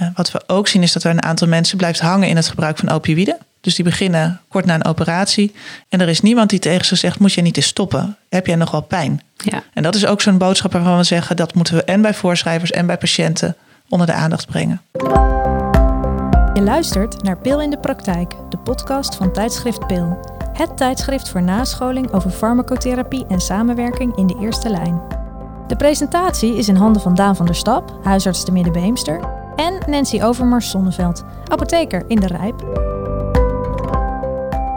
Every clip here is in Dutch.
Uh, wat we ook zien is dat er een aantal mensen blijft hangen in het gebruik van opioïden. Dus die beginnen kort na een operatie. En er is niemand die tegen ze zegt: Moet je niet eens stoppen? Heb jij nog wel pijn? Ja. En dat is ook zo'n boodschap waarvan we zeggen: dat moeten we en bij voorschrijvers en bij patiënten onder de aandacht brengen. Je luistert naar Pil in de Praktijk, de podcast van tijdschrift Pil. Het tijdschrift voor nascholing over farmacotherapie en samenwerking in de eerste lijn. De presentatie is in handen van Daan van der Stap, huisarts te Middenbeemster, en Nancy Overmars Zonneveld, apotheker in de Rijp.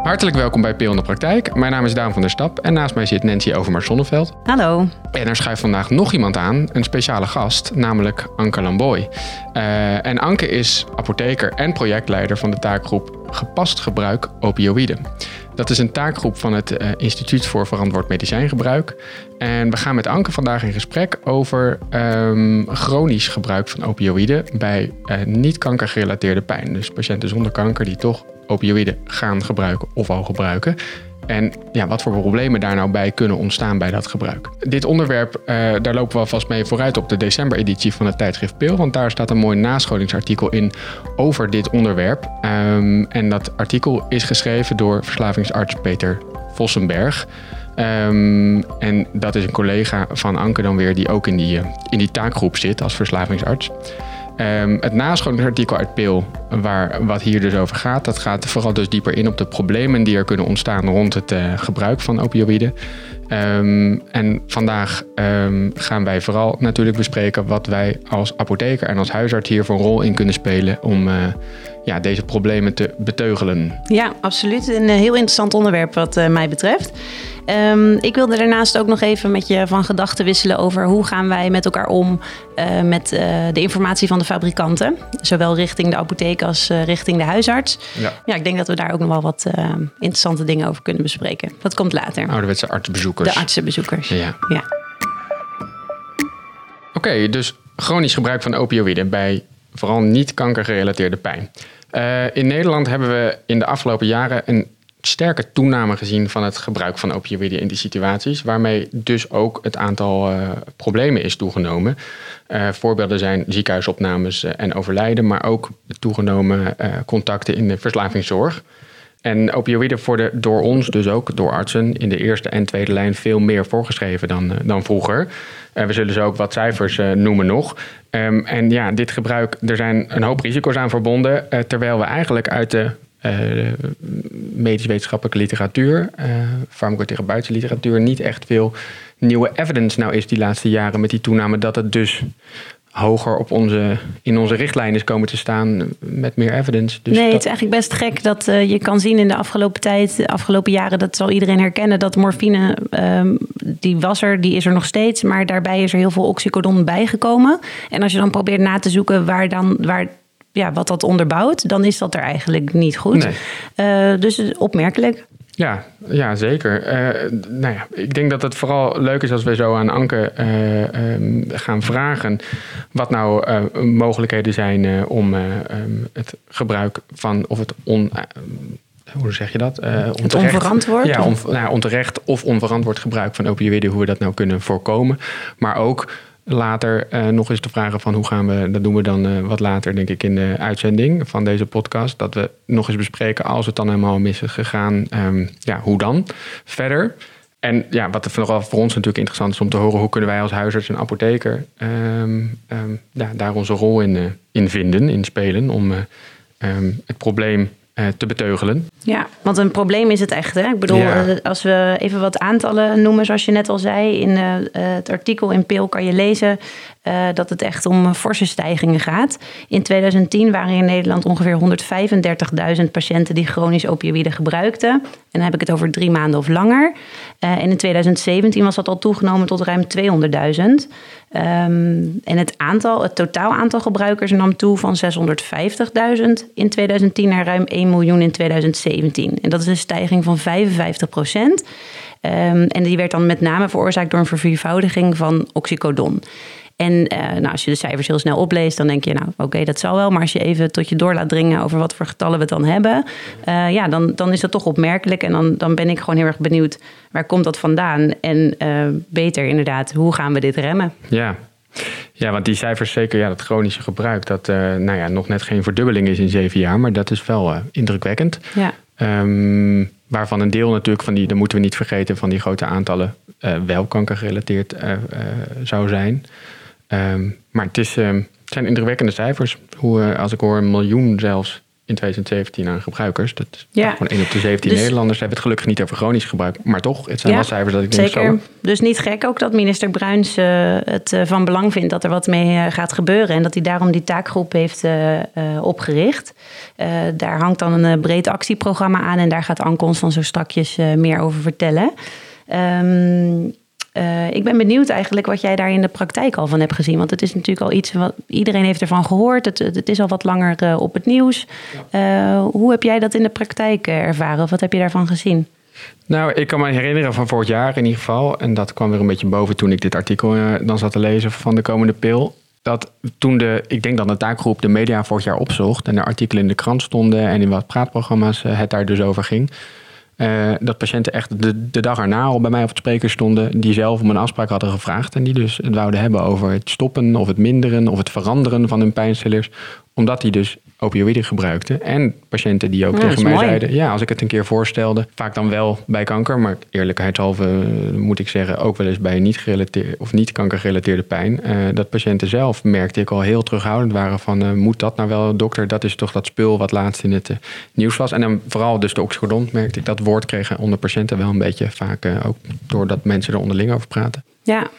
Hartelijk welkom bij Peel in de Praktijk. Mijn naam is Daan van der Stap en naast mij zit Nancy Overmars Zonneveld. Hallo. En er schuift vandaag nog iemand aan, een speciale gast, namelijk Anke Lamboy. Uh, en Anke is apotheker en projectleider van de taakgroep Gepast Gebruik Opioïden. Dat is een taakgroep van het uh, Instituut voor Verantwoord Medicijngebruik. En we gaan met Anke vandaag in gesprek over um, chronisch gebruik van opioïden bij uh, niet kankergerelateerde pijn. Dus patiënten zonder kanker die toch opioïden gaan gebruiken of al gebruiken. En ja, wat voor problemen daar nou bij kunnen ontstaan bij dat gebruik. Dit onderwerp, uh, daar lopen we alvast mee vooruit op de decembereditie van het tijdschrift Pil. Want daar staat een mooi nascholingsartikel in over dit onderwerp. Um, en dat artikel is geschreven door verslavingsarts Peter Vossenberg. Um, en dat is een collega van Anke dan weer, die ook in die, uh, in die taakgroep zit als verslavingsarts. Um, het nascholingsartikel uit Pil, waar, wat hier dus over gaat, dat gaat vooral dus dieper in op de problemen die er kunnen ontstaan rond het uh, gebruik van opioïden. Um, en vandaag um, gaan wij vooral natuurlijk bespreken wat wij als apotheker en als huisarts hier voor een rol in kunnen spelen om uh, ja, deze problemen te beteugelen. Ja, absoluut. Een heel interessant onderwerp wat mij betreft. Um, ik wilde daarnaast ook nog even met je van gedachten wisselen over hoe gaan wij met elkaar om uh, met uh, de informatie van de fabrikanten. Zowel richting de apotheek als uh, richting de huisarts. Ja. ja, ik denk dat we daar ook nog wel wat interessante dingen over kunnen bespreken. Dat komt later. Ouderwetse artsenbezoekers. De artsenbezoekers, ja. ja. Oké, okay, dus chronisch gebruik van opioïden bij vooral niet kankergerelateerde pijn. in Nederland hebben we in de afgelopen jaren een sterke toename gezien van het gebruik van opioïden in die situaties, waarmee dus ook het aantal uh, problemen is toegenomen. Uh, voorbeelden zijn ziekenhuisopnames uh, en overlijden, maar ook toegenomen contacten in de verslavingszorg. En opioïden worden door ons, dus ook door artsen, in de eerste en tweede lijn veel meer voorgeschreven dan, dan vroeger. we zullen ze ook wat cijfers noemen nog. Um, en ja, dit gebruik, er zijn een hoop risico's aan verbonden, terwijl we eigenlijk uit de uh, medisch-wetenschappelijke literatuur, uh, farmacotherapeutische literatuur, niet echt veel nieuwe evidence nou is die laatste jaren met die toename dat het dus hoger op onze, in onze richtlijnen is komen te staan met meer evidence. Dus nee, het is eigenlijk best gek dat uh, je kan zien in de afgelopen tijd, de afgelopen jaren, dat zal iedereen herkennen, dat morfine, um, die was er, die is er nog steeds, maar daarbij is er heel veel oxycodon bijgekomen. En als je dan probeert na te zoeken waar dan, waar ja, wat dat onderbouwt, dan is dat er eigenlijk niet goed. Nee. Uh, dus opmerkelijk. Ja, ja zeker. Uh, nou ja, ik denk dat het vooral leuk is als we zo aan Anke uh, um, gaan vragen wat nou mogelijkheden zijn om um, het gebruik van of het on. hoe zeg je dat? onterecht, onverantwoord? Ja, on, nou, onterecht of onverantwoord gebruik van opioïden, hoe we dat nou kunnen voorkomen. Maar ook later uh, nog eens te vragen van hoe gaan we, dat doen we dan uh, wat later denk ik in de uitzending van deze podcast, dat we nog eens bespreken als het dan helemaal mis is gegaan, um, ja, hoe dan verder. En ja, wat vooral voor ons natuurlijk interessant is om te horen, hoe kunnen wij als huisarts en apotheker um, um, ja, daar onze rol in, uh, in vinden, in spelen, om het probleem te beteugelen. Ja, want een probleem is het echt. Hè? Ik bedoel, ja. Eh, als we even wat aantallen noemen, zoals je net al zei, in uh, het artikel in Peel kan je lezen uh, dat het echt om forse stijgingen gaat. In 2010 waren in Nederland ongeveer 135.000 patiënten die chronisch opioïden gebruikten. En dan heb ik het over drie maanden of langer. Uh, en in 2017 was dat al toegenomen tot ruim 200.000. Um, en het aantal, het totaal aantal gebruikers nam toe van 650.000 in 2010 naar ruim 1 miljoen in 2017. En dat is een stijging van 55 procent. Um, en die werd dan met name veroorzaakt door een verviervoudiging van oxycodon. En uh, nou, als je de cijfers heel snel opleest, dan denk je, nou oké, okay, dat zal wel. Maar als je even tot je door laat dringen over wat voor getallen we het dan hebben, uh, ja, dan, dan is dat toch opmerkelijk. En dan, dan ben ik gewoon heel erg benieuwd, waar komt dat vandaan? En uh, beter inderdaad, hoe gaan we dit remmen? Ja, Ja, want die cijfers, zeker ja, dat chronische gebruik, dat uh, nou ja, nog net geen verdubbeling is in zeven jaar, maar dat is wel uh, indrukwekkend. Ja. Um, waarvan een deel natuurlijk van die, dat moeten we niet vergeten, van die grote aantallen uh, wel kankergerelateerd zou zijn. Um, maar het, is, het zijn indrukwekkende cijfers. Hoe, als ik hoor een miljoen zelfs in 2017 aan gebruikers. Dat is ja. gewoon 1 op de 17 dus, Nederlanders hebben het gelukkig niet over chronisch gebruik. Maar toch, het zijn wel cijfers dat ik denk Zeker. Dus niet gek ook dat minister Bruins uh, het uh, van belang vindt dat er wat mee uh, gaat gebeuren. En dat hij daarom die taakgroep heeft opgericht. daar hangt dan een breed actieprogramma aan. En daar gaat Ankons dan zo strakjes meer over vertellen. Um, uh, ik ben benieuwd eigenlijk wat jij daar in de praktijk al van hebt gezien. Want het is natuurlijk al iets wat iedereen heeft ervan gehoord. Het, het is al wat langer uh, op het nieuws. Uh, hoe heb jij dat in de praktijk ervaren? Of wat heb je daarvan gezien? Nou, ik kan me herinneren van vorig jaar in ieder geval. En dat kwam weer een beetje boven toen ik dit artikel dan zat te lezen van de komende pil. Dat toen de, ik denk dat de taakgroep de media vorig jaar opzocht. En de artikelen in de krant stonden en in wat praatprogramma's het daar dus over ging uh, dat patiënten echt de, de, dag erna al bij mij op het spreker stonden, die zelf om een afspraak hadden gevraagd en die dus het wouden hebben over het stoppen of het minderen of het veranderen van hun pijnstillers, omdat die dus opioïden gebruikten. En patiënten die ook tegen mij zeiden, ja, als ik het een keer voorstelde, vaak dan wel bij kanker, maar eerlijkheidshalve uh, moet ik zeggen, ook wel eens bij niet gerelateerde of niet kankergerelateerde pijn. Uh, dat patiënten zelf merkte ik al heel terughoudend waren van, uh, moet dat nou wel, dokter? Dat is toch dat spul wat laatst in het nieuws was. En dan vooral dus de oxycodon merkte ik dat woord kregen onder patiënten wel een beetje vaak ook doordat mensen er onderling over praten. Ja,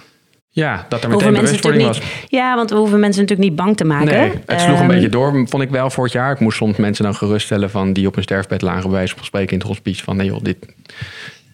ja, dat er meteen bewustwording was. Ja, want we hoeven mensen natuurlijk niet bang te maken. Nee, het sloeg een ehm, beetje door, vond ik wel vorig jaar. Ik moest soms mensen dan geruststellen van die op een sterfbed lagen, bij wijze van spreken in het hospice. Van nee joh, dit,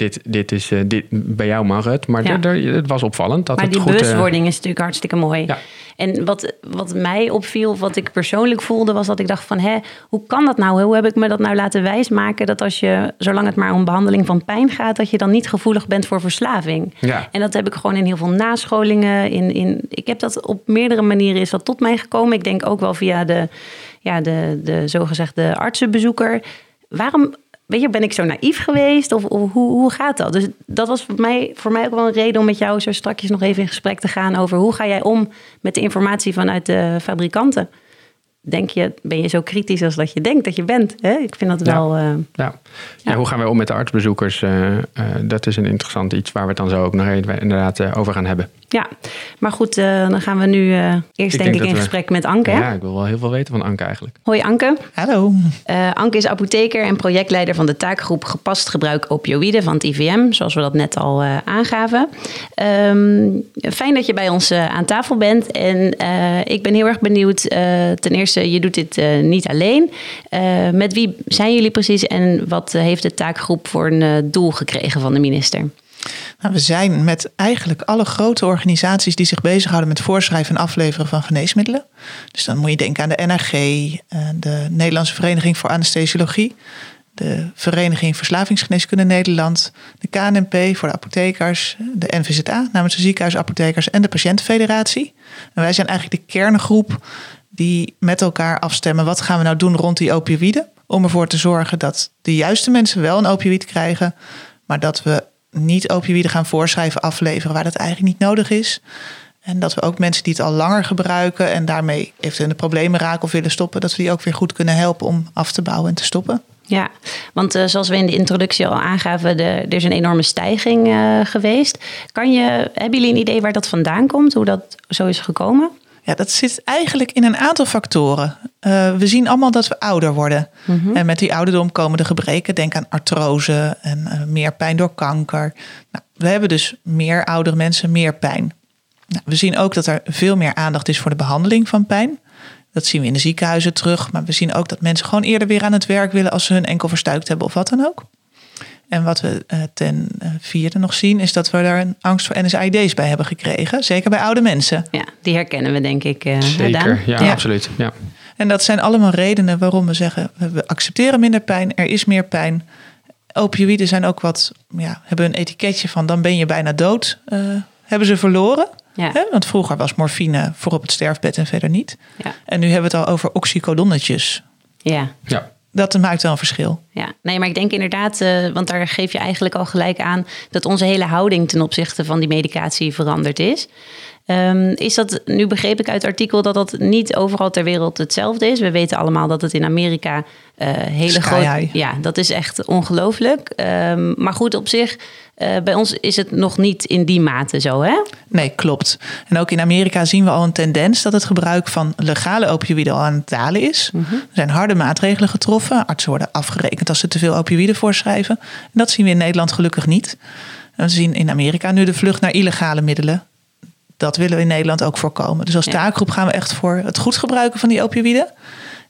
dit, dit is, uh, dit, bij jou mag het. Maar ja. het was opvallend. Dat maar het die goed, bewustwording is natuurlijk hartstikke mooi. Ja. En wat, wat mij opviel, wat ik persoonlijk voelde, was dat ik dacht van... Hé, hoe kan dat nou? Hoe heb ik me dat nou laten wijsmaken? Dat als je, zolang het maar om behandeling van pijn gaat... dat je dan niet gevoelig bent voor verslaving. Ja. En dat heb ik gewoon in heel veel nascholingen. In, in, ik heb dat op meerdere manieren is dat tot mij gekomen. Ik denk ook wel via de, ja, de, de zogezegde artsenbezoeker. Waarom weet je, ben ik zo naïef geweest? Of, hoe, hoe gaat dat? Dus dat was voor mij, voor mij ook wel een reden om met jou zo strakjes nog even in gesprek te gaan over hoe ga jij om met de informatie vanuit de fabrikanten? denk je, ben je zo kritisch als dat je denkt dat je bent. Hè? Ik vind dat wel. Uh, ja. ja. hoe gaan wij om met de artsbezoekers? Uh, dat is een interessant iets waar we het dan zo ook nog inderdaad over gaan hebben. Ja, maar goed, dan gaan we nu eerst denk, ik in gesprek met Anke. Ja, ik wil wel heel veel weten van Anke eigenlijk. Hoi Anke. Hallo. Anke is apotheker en projectleider van de taakgroep Gepast Gebruik Opioïden van het IVM, zoals we dat net al aangaven. Um, fijn dat je bij ons aan tafel bent. En ik ben heel erg benieuwd ten eerste je doet dit uh, niet alleen. Uh, met wie zijn jullie precies en wat uh, heeft de taakgroep voor een doel gekregen van de minister? Nou, we zijn met eigenlijk alle grote organisaties die zich bezighouden met voorschrijven en afleveren van geneesmiddelen. Dus dan moet je denken aan de NRG, de Nederlandse Vereniging voor Anesthesiologie, de Vereniging Verslavingsgeneeskunde Nederland, de KNNP voor de apothekers, de NVZA namens de ziekenhuisapothekers en de Patiëntenfederatie. En wij zijn eigenlijk de kerngroep die met elkaar afstemmen wat gaan we nou doen rond die opioïden. Om ervoor te zorgen dat de juiste mensen wel een opioïd krijgen, maar dat we niet opioïden gaan voorschrijven, afleveren waar dat eigenlijk niet nodig is. En dat we ook mensen die het al langer gebruiken en daarmee eventueel in de problemen raken of willen stoppen, dat we die ook weer goed kunnen helpen om af te bouwen en te stoppen. Ja, want uh, zoals we in de introductie al aangaven, er is een enorme stijging uh, geweest. Kan je, hebben jullie een idee waar dat vandaan komt, hoe dat zo is gekomen? Ja, dat zit eigenlijk in een aantal factoren. Uh, we zien allemaal dat we ouder worden. Mm-hmm. En met die ouderdom komen de gebreken. Denk aan artrose en uh, meer pijn door kanker. Nou, we hebben dus meer oudere mensen, meer pijn. Nou, we zien ook dat er veel meer aandacht is voor de behandeling van pijn. Dat zien we in de ziekenhuizen terug. Maar we zien ook dat mensen gewoon eerder weer aan het werk willen als ze hun enkel verstuikt hebben of wat dan ook. En wat we uh, ten uh, vierde nog zien, is dat we daar een angst voor NSAID's bij hebben gekregen. Zeker bij oude mensen. Ja, die herkennen we denk ik. Uh, Zeker, ja, ja, absoluut. Ja. En dat zijn allemaal redenen waarom we zeggen, we accepteren minder pijn, er is meer pijn. Opioïden zijn ook wat, ja, hebben een etiketje van dan ben je bijna dood. hebben ze verloren. Ja. Hè? Want vroeger was morfine voor op het sterfbed en verder niet. Ja. En nu hebben we het al over oxycodonnetjes. Ja. ja dat maakt wel een verschil. Ja, nee, maar ik denk inderdaad, uh, want daar geef je eigenlijk al gelijk aan dat onze hele houding ten opzichte van die medicatie veranderd is. Ehm, is dat, nu begreep ik uit het artikel dat dat niet overal ter wereld hetzelfde is. We weten allemaal dat het in Amerika uh, hele grote... Ja, dat is echt ongelooflijk. Ehm, maar goed, op zich, uh, bij ons is het nog niet in die mate zo, hè? Nee, klopt. En ook in Amerika zien we al een tendens dat het gebruik van legale opioïden al aan het dalen is. Mhm. Er zijn harde maatregelen getroffen. Artsen worden afgerekend als ze te veel opioïden voorschrijven. En dat zien we in Nederland gelukkig niet. we zien in Amerika nu de vlucht naar illegale middelen dat willen we in Nederland ook voorkomen. Dus als taakgroep gaan we echt voor het goed gebruiken van die opioïden.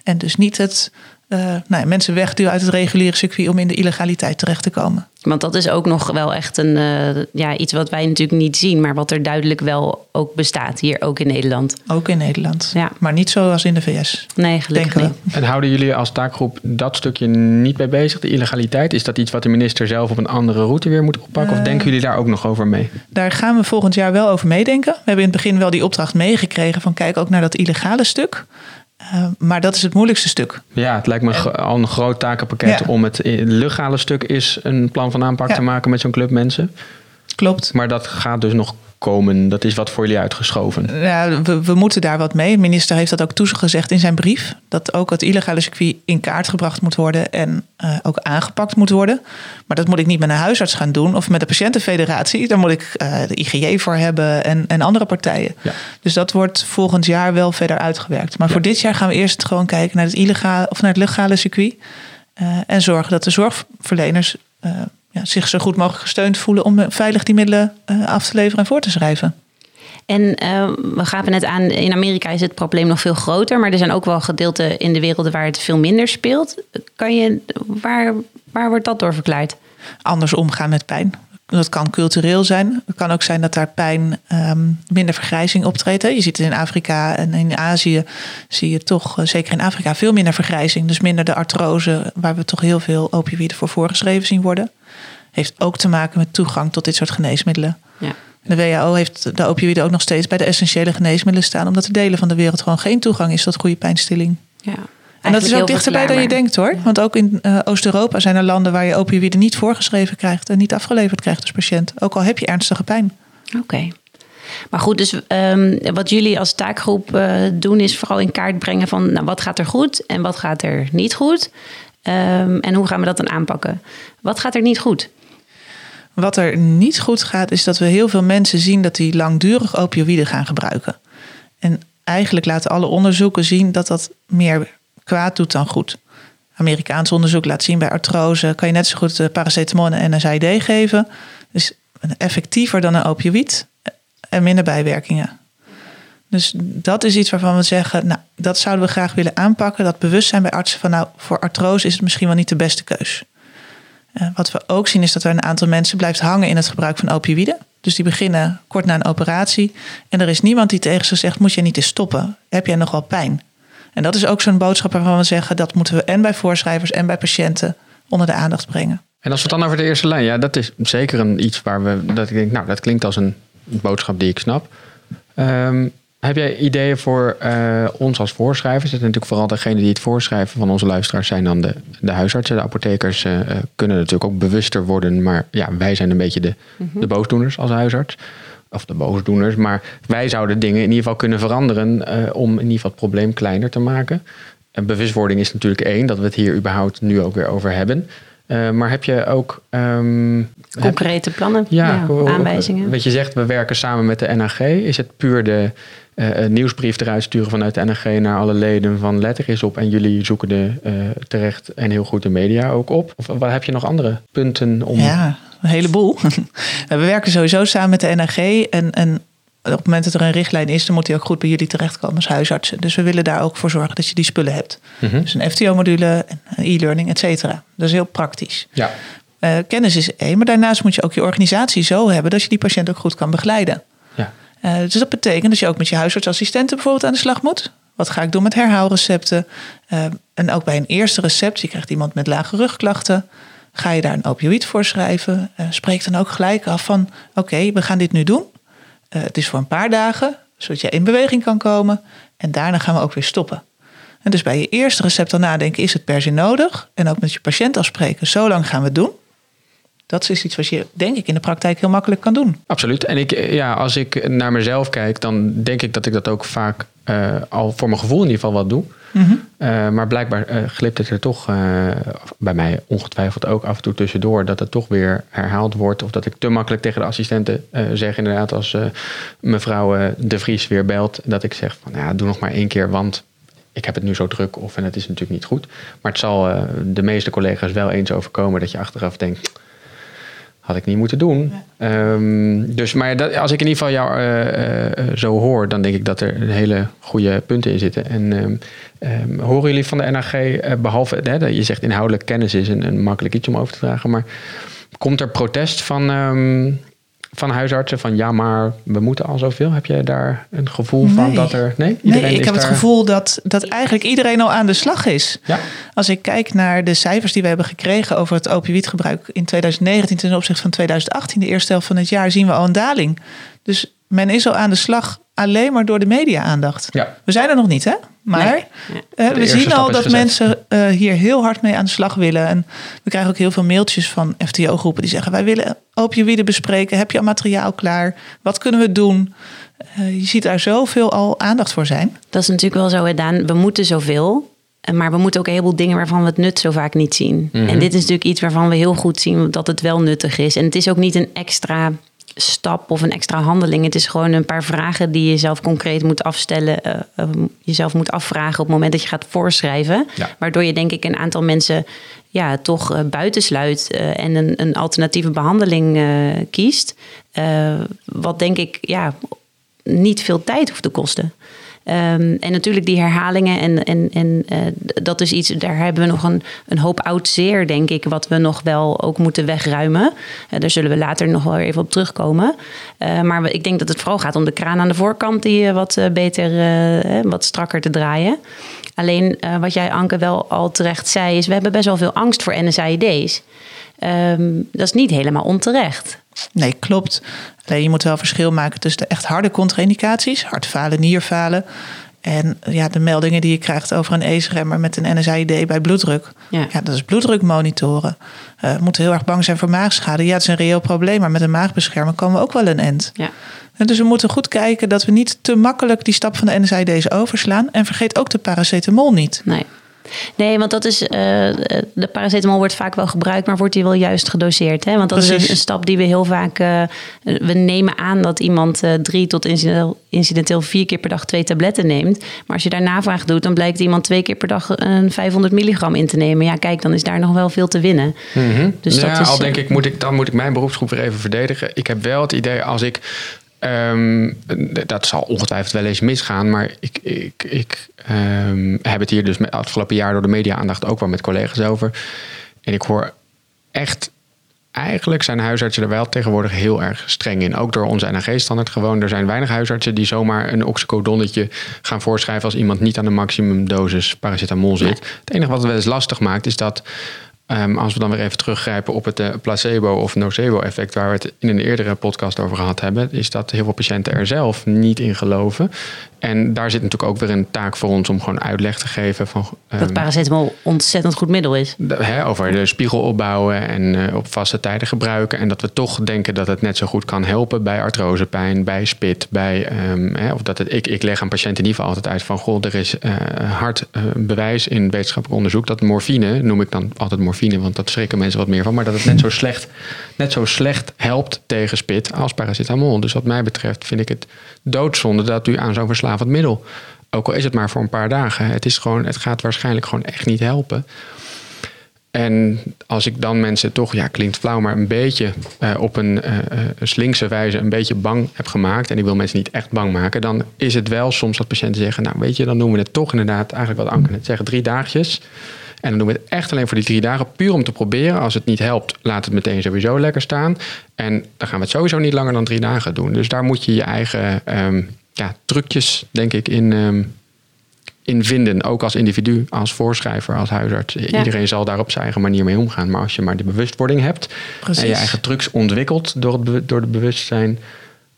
En dus niet het uh, nou ja, mensen wegduwen uit het reguliere circuit om in de illegaliteit terecht te komen. Want dat is ook nog wel echt een, uh, ja, iets wat wij natuurlijk niet zien, maar wat er duidelijk wel ook bestaat hier, ook in Nederland. Ook in Nederland, ja. maar niet zoals in de VS. Nee, gelukkig niet. En houden jullie als taakgroep dat stukje niet bij bezig, de illegaliteit? Is dat iets wat de minister zelf op een andere route weer moet oppakken? of eh, denken jullie daar ook nog over mee? Daar gaan we volgend jaar wel over meedenken. We hebben in het begin wel die opdracht meegekregen van kijk ook naar dat illegale stuk. Uh, maar dat is het moeilijkste stuk. Ja, het lijkt me al een groot takenpakket om het legale stuk is een plan van aanpak te maken met zo'n club mensen. Klopt. Maar dat gaat dus nog komen. Dat is wat voor jullie uitgeschoven. Ja, we, we moeten daar wat mee. De minister heeft dat ook toegezegd in zijn brief. Dat ook het illegale circuit in kaart gebracht moet worden en uh, ook aangepakt moet worden. Maar dat moet ik niet met een huisarts gaan doen of met de patiëntenfederatie. Daar moet ik uh, de IGJ voor hebben en, en andere partijen. Ja. Dus dat wordt volgend jaar wel verder uitgewerkt. Maar voor dit jaar gaan we eerst gewoon kijken naar het illegale of naar het legale circuit. Uh, en zorgen dat de zorgverleners ja, zich zo goed mogelijk gesteund voelen om veilig die middelen uh, af te leveren en voor te schrijven. En uh, we gaven net aan, in Amerika is het probleem nog veel groter, maar er zijn ook wel gedeelten in de wereld waar het veel minder speelt. Kan je, waar, waar wordt dat door verklaard? Anders omgaan met pijn. Dat kan cultureel zijn. Het kan ook zijn dat daar pijn um, minder vergrijzing optreedt. Je ziet het in Afrika en in Azië zie je toch, eh, zeker in Afrika, veel minder vergrijzing. Dus minder de artrose, waar we toch heel veel opioïden voor voorgeschreven zien worden. Heeft ook te maken met toegang tot dit soort geneesmiddelen. Ja. De WHO heeft de opioïden ook nog steeds bij de essentiële geneesmiddelen staan, omdat er delen van de wereld gewoon geen toegang is tot goede pijnstilling. Ja. En dat is ook dichterbij dan je denkt hoor. Want ook in uh, Oost-Europa zijn er landen waar je opioïden niet voorgeschreven krijgt en niet afgeleverd krijgt als patiënt. Ook al heb je ernstige pijn. Oké. Maar goed, dus um, wat jullie als taakgroep uh, doen is vooral in kaart brengen van nou, wat gaat er goed en wat gaat er niet goed. Um, en hoe gaan we dat dan aanpakken? Wat gaat er niet goed? Wat er niet goed gaat, is dat we heel veel mensen zien dat die langdurig opioïden gaan gebruiken. En eigenlijk laten alle onderzoeken zien dat dat meer kwaad doet dan goed. Amerikaans onderzoek laat zien bij artrose kan je net zo goed eh, paracetamol en NSAID geven. Dus effectiever dan een opioïd en minder bijwerkingen. Dus dat is iets waarvan we zeggen, nou, dat zouden we graag willen aanpakken. Dat bewustzijn bij artsen van, nou, voor artrose is het misschien wel niet de beste keus. Uh, wat we ook zien is dat er een aantal mensen blijft hangen in het gebruik van opioïden. Dus die beginnen kort na een operatie. En er is niemand die tegen ze zegt, moet je niet eens stoppen? Heb jij nog wel pijn? En dat is ook zo'n boodschap waarvan we zeggen, dat moeten we en bij voorschrijvers en bij patiënten onder de aandacht brengen. En als we het dan over de eerste lijn, ja, dat is zeker een iets waar we, dat ik denk, nou, dat klinkt als een boodschap die ik snap. Um, heb jij ideeën voor uh, ons als voorschrijvers? Het zijn natuurlijk vooral degenen die het voorschrijven van onze luisteraars zijn dan de, de huisartsen. De apothekers uh, kunnen natuurlijk ook bewuster worden, maar ja, wij zijn een beetje de, de boosdoeners als huisarts. Of de boosdoeners, maar wij zouden dingen in ieder geval kunnen veranderen uh, om in ieder geval het probleem kleiner te maken. En bewustwording is natuurlijk één, dat we het hier überhaupt nu ook weer over hebben. Uh, maar heb je ook. Um, Concrete plannen, ja, ja, aanwijzingen. Wat je zegt, we werken samen met de NAG. Is het puur de een nieuwsbrief eruit sturen vanuit de NRG naar alle leden van letter is op en jullie zoeken de uh, terecht en heel goed de media ook op? Of waar heb je nog andere punten om? Ja, een heleboel. we werken sowieso samen met de NRG en, en op het moment dat er een richtlijn is, dan moet die ook goed bij jullie terechtkomen als huisartsen. Dus we willen daar ook voor zorgen dat je die spullen hebt. Mhm. Dus een FTO-module, e-learning, et cetera. Dat is heel praktisch. Ja. Uh, kennis is één, maar daarnaast moet je ook je organisatie zo hebben dat je die patiënt ook goed kan begeleiden. Uh, dus dat betekent dat je ook met je huisartsassistenten bijvoorbeeld aan de slag moet. Wat ga ik doen met herhaalrecepten? Uh, en ook bij een eerste recept, je krijgt iemand met lage rugklachten. Ga je daar een opioïd voor schrijven? Uh, spreek dan ook gelijk af van: oké, we gaan dit nu doen. het is voor een paar dagen, zodat je in beweging kan komen. En daarna gaan we ook weer stoppen. En dus bij je eerste recept al nadenken: is het per se nodig? En ook met je patiënt afspreken: zo lang gaan we het doen. Dat is iets wat je, denk ik, in de praktijk heel makkelijk kan doen. Absoluut. En ik, ja, als ik naar mezelf kijk, dan denk ik dat ik dat ook vaak uh, al voor mijn gevoel in ieder geval wat doe. Mm maar blijkbaar uh, glipt het er toch bij mij ongetwijfeld ook af en toe tussendoor dat het toch weer herhaald wordt. Of dat ik te makkelijk tegen de assistenten zeg, inderdaad, als mevrouw De Vries weer belt, dat ik zeg van ja, doe nog maar één keer, want ik heb het nu zo druk of en het is natuurlijk niet goed. Maar het zal de meeste collega's wel eens overkomen dat je achteraf denkt had ik niet moeten doen. Ehm, dus, maar dat, als ik in ieder geval jou uh, uh, zo hoor, dan denk ik dat er hele goede punten in zitten. En um, horen jullie van de NAG, behalve hè, je zegt inhoudelijk kennis is een, een, makkelijk iets om over te dragen, maar komt er protest van van huisartsen van ja, maar we moeten al zoveel? Heb jij daar een gevoel van dat er. Nee, nee ik heb het gevoel dat, dat eigenlijk iedereen al aan de slag is. Ja. Als ik kijk naar de cijfers die we hebben gekregen over het opioïdgebruik in 2019 ten opzichte van 2018, de eerste helft van het jaar, zien we al een daling. Dus men is al aan de slag alleen maar door de media-aandacht. Ja. We zijn er nog niet, hè? Maar eh, we zien al dat mensen uh, hier heel hard mee aan de slag willen. En we krijgen ook heel veel mailtjes van FTO-groepen die zeggen: Wij willen opioïden bespreken. Heb je al materiaal klaar? Wat kunnen we doen? Uh, je ziet daar zoveel al aandacht voor zijn. Dat is natuurlijk wel zo, Daan. We moeten zoveel. Maar we moeten ook een heleboel dingen waarvan we het nut zo vaak niet zien. Mhm. En dit is natuurlijk iets waarvan we heel goed zien dat het wel nuttig is. En het is ook niet een extra stap of een extra handeling. Het is gewoon een paar vragen die je zelf concreet moet afstellen. Uh, jezelf moet afvragen op het moment dat je gaat voorschrijven. Waardoor je denk ik een aantal mensen ja, toch uh, buitensluit en een, een, alternatieve behandeling kiest. wat denk ik ja, niet veel tijd hoeft te kosten. Um, en natuurlijk die herhalingen. En, en, en uh, dat is iets, daar hebben we nog een, een hoop oud zeer, denk ik, wat we nog wel ook moeten wegruimen. Uh, daar zullen we later nog wel even op terugkomen. Uh, maar ik denk dat het vooral gaat om de kraan aan de voorkant, die wat beter, wat strakker te draaien. Alleen wat jij, Anke, wel al terecht zei, is we hebben best wel veel angst voor NSAID's. Um, dat is niet helemaal onterecht. Nee, klopt. Alleen je moet wel verschil maken tussen de echt harde contra-indicaties, hartfalen, nierfalen. En ja, de meldingen die je krijgt over een ACE-remmer met een NSAID bij bloeddruk. Ja. ja dat is bloeddruk monitoren. Uh, we moeten heel erg bang zijn voor maagschade. Ja, het is een reëel probleem, maar met een maagbeschermer komen we ook wel een end. Ja. En dus we moeten goed kijken dat we niet te makkelijk die stap van de NSAID's overslaan. En vergeet ook de paracetamol niet. Nee. Nee, want dat is. Uh, de paracetamol wordt vaak wel gebruikt, maar wordt die wel juist gedoseerd? Hè? Want dat is een, stap die we heel vaak. Uh, we nemen aan dat iemand uh, drie tot incidenteel, incidenteel, vier keer per dag twee tabletten neemt. Maar als je daar navraag doet, dan blijkt iemand twee keer per dag een 500 milligram in te nemen. Ja, kijk, dan is daar nog wel veel te winnen. Mm -hmm. dus ja, dat is, al denk ik, moet ik, dan moet ik mijn beroepsgroep weer even verdedigen. Ik heb wel het idee als ik Um, dat zal ongetwijfeld wel eens misgaan, maar ik, ik, ik um, heb het hier dus met afgelopen jaar door de media-aandacht ook wel met collega's over. En ik hoor echt, eigenlijk zijn huisartsen er wel tegenwoordig heel erg streng in. Ook door onze NAG-standaard gewoon. Er zijn weinig huisartsen die zomaar een oxycodonnetje gaan voorschrijven als iemand niet aan de maximumdosis paracetamol zit. Het enige wat het wel eens lastig maakt is dat Um, als we dan weer even teruggrijpen op het uh, placebo- of nocebo-effect, waar we het in een eerdere podcast over gehad hebben, is dat heel veel patiënten er zelf niet in geloven. En daar zit natuurlijk ook weer een taak voor ons om gewoon uitleg te geven van. Um, dat paracetamol ontzettend goed middel is. over de spiegel opbouwen en uh, op vaste tijden gebruiken. En dat we toch denken dat het net zo goed kan helpen bij artrosepijn, bij spit, bij. Um, hè, of dat het, ik, ik leg aan patiënten in ieder geval altijd uit van: goh, er is uh, hard bewijs in wetenschappelijk onderzoek dat morfine, noem ik dan altijd morfine want dat schrikken mensen wat meer van. Maar dat het net zo slecht, net zo slecht helpt tegen spit als paracetamol. Dus wat mij betreft vind ik het doodzonde dat u aan zo'n verslavend middel. Ook al is het maar voor een paar dagen. Het, is gewoon, het gaat waarschijnlijk gewoon echt niet helpen. En als ik dan mensen toch, ja, klinkt flauw, maar een beetje uh, op een uh, slinkse wijze een beetje bang heb gemaakt. En ik wil mensen niet echt bang maken. Dan is het wel soms dat patiënten zeggen, nou weet je, dan noemen we het toch inderdaad eigenlijk wat Anke net zeggen, drie dagjes. En dan doen we het echt alleen voor die drie dagen, puur om te proberen. Als het niet helpt, laat het meteen sowieso lekker staan. En dan gaan we het sowieso niet langer dan drie dagen doen. Dus daar moet je je eigen um, ja, trucjes, denk ik, in, um, in vinden. Ook als individu, als voorschrijver, als huisarts. Iedereen zal daar op zijn eigen manier mee omgaan. Maar als je maar de bewustwording hebt Precies. en je eigen trucs ontwikkelt door het, door het bewustzijn,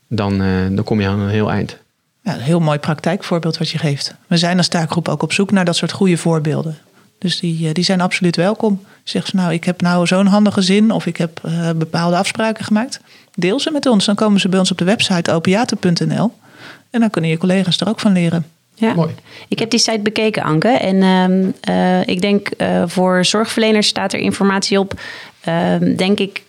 dan, uh, dan kom je aan een heel eind. Ja, een heel mooi praktijkvoorbeeld wat je geeft. We zijn als taakgroep ook op zoek naar dat soort goede voorbeelden. Dus die, die zijn absoluut welkom. Zeg ze nou, ik heb nou zo'n handige zin of ik heb bepaalde afspraken gemaakt. Deel ze met ons. Dan komen ze bij ons op de website opiaten.nl. En dan kunnen je collega's er ook van leren. Ja, Mooi. ik heb die site bekeken, Anke. En uh, ik denk uh, voor zorgverleners staat er informatie op. Uh, denk ik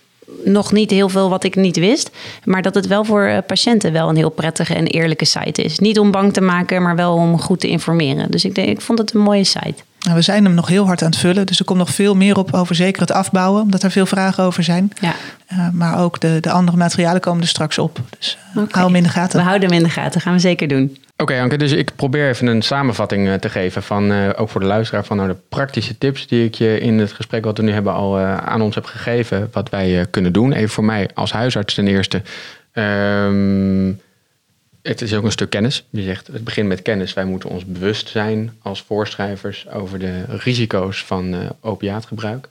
nog niet heel veel wat ik niet wist. Maar dat het wel voor eh, patiënten wel een heel prettige en eerlijke site is. Niet om bang te maken, maar wel om goed te informeren. Dus ik, denk, ik vond het een mooie site. Nou, we zijn hem nog heel hard aan het vullen. Dus er komt nog veel meer op over zeker het afbouwen. Omdat er veel vragen over zijn. Ja. Uh, maar ook de, de andere materialen komen er straks op. Dus uh, hou hem in de gaten. We houden hem in de gaten. gaan we zeker doen. Oké, Anke, dus ik probeer even een samenvatting uh, te geven van, uh, ook voor de luisteraar, van nou, de praktische tips die ik je in het gesprek wat we nu hebben al uh, aan ons heb gegeven, wat wij kunnen doen. Even voor mij als huisarts ten eerste. Um, het is ook een stuk kennis. Je zegt, het begint met kennis. Wij moeten ons bewust zijn als voorschrijvers over de risico's van opiaatgebruik.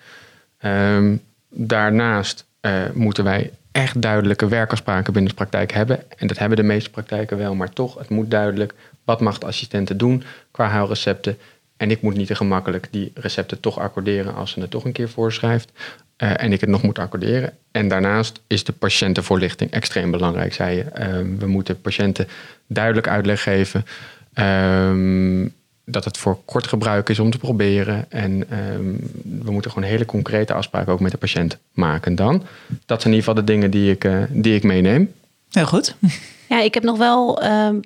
Um, daarnaast moeten wij echt duidelijke werkafspraken binnen de praktijk hebben. En dat hebben de meeste praktijken wel, maar toch, het moet duidelijk. Wat mag de assistenten doen qua huilrecepten? En ik moet niet te gemakkelijk die recepten toch accorderen als ze het toch een keer voorschrijft. Uh, en ik het nog moet accorderen. En daarnaast is de patiëntenvoorlichting extreem belangrijk, zei je. Uh, we moeten patiënten duidelijk uitleg geven. Uh, dat het voor kort gebruik is om te proberen. En ehm, we moeten gewoon hele concrete afspraken ook met de patiënt maken dan. Dat zijn in ieder geval de dingen die ik, uh, die ik meeneem. Heel goed. Ja, ik heb nog wel ehm,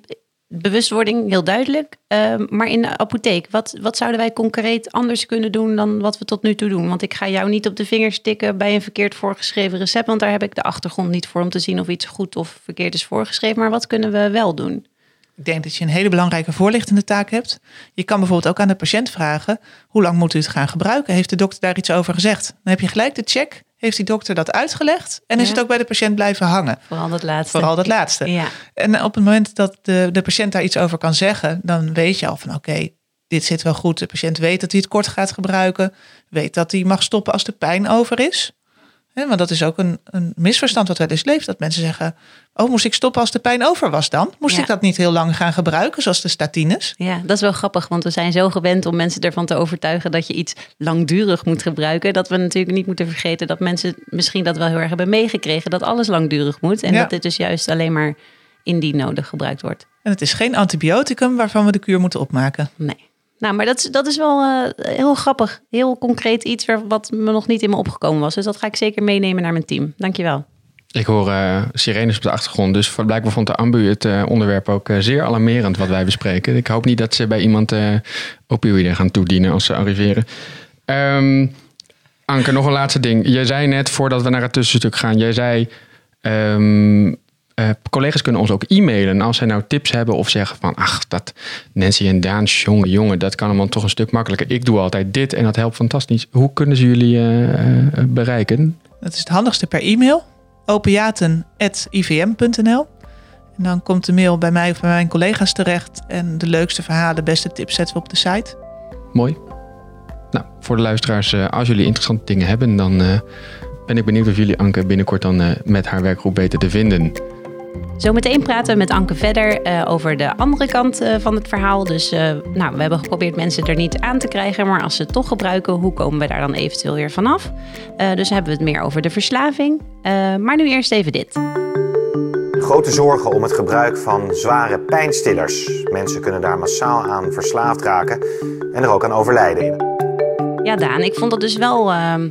bewustwording, heel duidelijk. Ehm, maar in de apotheek, wat, wat zouden wij concreet anders kunnen doen dan wat we tot nu toe doen? Want ik ga jou niet op de vingers tikken bij een verkeerd voorgeschreven recept, want daar heb ik de achtergrond niet voor om te zien of iets goed of verkeerd is voorgeschreven. Maar wat kunnen we wel doen? Ik denk dat je een hele belangrijke voorlichtende taak hebt. Je kan bijvoorbeeld ook aan de patiënt vragen: hoe lang moet u het gaan gebruiken? Heeft de dokter daar iets over gezegd? Dan heb je gelijk de check. Heeft die dokter dat uitgelegd? En is het ook bij de patiënt blijven hangen? Vooral dat laatste. Vooral dat laatste. Ja. En op het moment dat de, de patiënt daar iets over kan zeggen, dan weet je al van oké, dit zit wel goed. De patiënt weet dat hij het kort gaat gebruiken. Weet dat hij mag stoppen als de pijn over is. Want dat is ook een, een misverstand wat wel eens leeft. Dat mensen zeggen, Oh, moest ik stoppen als de pijn over was dan? Moest ik dat niet heel lang gaan gebruiken, zoals de statines? Ja, dat is wel grappig, want we zijn zo gewend om mensen ervan te overtuigen dat je iets langdurig moet gebruiken. Dat we natuurlijk niet moeten vergeten dat mensen misschien dat wel heel erg hebben meegekregen, dat alles langdurig moet. En dat dit dus juist alleen maar indien nodig gebruikt wordt. En het is geen antibioticum waarvan we de kuur moeten opmaken. Nee. Nou, maar dat, dat is wel uh, heel grappig. Heel concreet iets wat me nog niet in me opgekomen was. Dus dat ga ik zeker meenemen naar mijn team. Dankjewel. Ik hoor uh, sirenes op de achtergrond, dus blijkbaar vond de ambu het uh, onderwerp ook zeer alarmerend wat wij bespreken. Ik hoop niet dat ze bij iemand opioïden gaan toedienen als ze arriveren. Um, Anke, nog een laatste ding. Jij zei net, voordat we naar het tussenstuk gaan, jij zei... Um, collega's kunnen ons ook e-mailen als zij nou tips hebben of zeggen van... ach, dat Nancy en Daan, jongen, jongen, dat kan allemaal toch een stuk makkelijker. Ik doe altijd dit en dat helpt fantastisch. Hoe kunnen ze jullie bereiken? Het is het handigste per e-mail opiaten.ivm.nl. En dan komt de mail bij mij of bij mijn collega's terecht. En de leukste verhalen, beste tips zetten we op de site. Mooi. Nou, voor de luisteraars, eh, als jullie interessante dingen hebben, dan ben ik benieuwd of jullie Anke binnenkort dan met haar werkgroep weten te vinden. Zometeen praten we met Anke verder uh, over de andere kant uh, van het verhaal. Dus uh, nou, we hebben geprobeerd mensen er niet aan te krijgen. Maar als ze het toch gebruiken, hoe komen we daar dan eventueel weer vanaf? dus hebben we het meer over de verslaving. maar nu eerst even dit. Grote zorgen om het gebruik van zware pijnstillers. Mensen kunnen daar massaal aan verslaafd raken en er ook aan overlijden. Ja, Daan, ik vond dat dus wel ehm,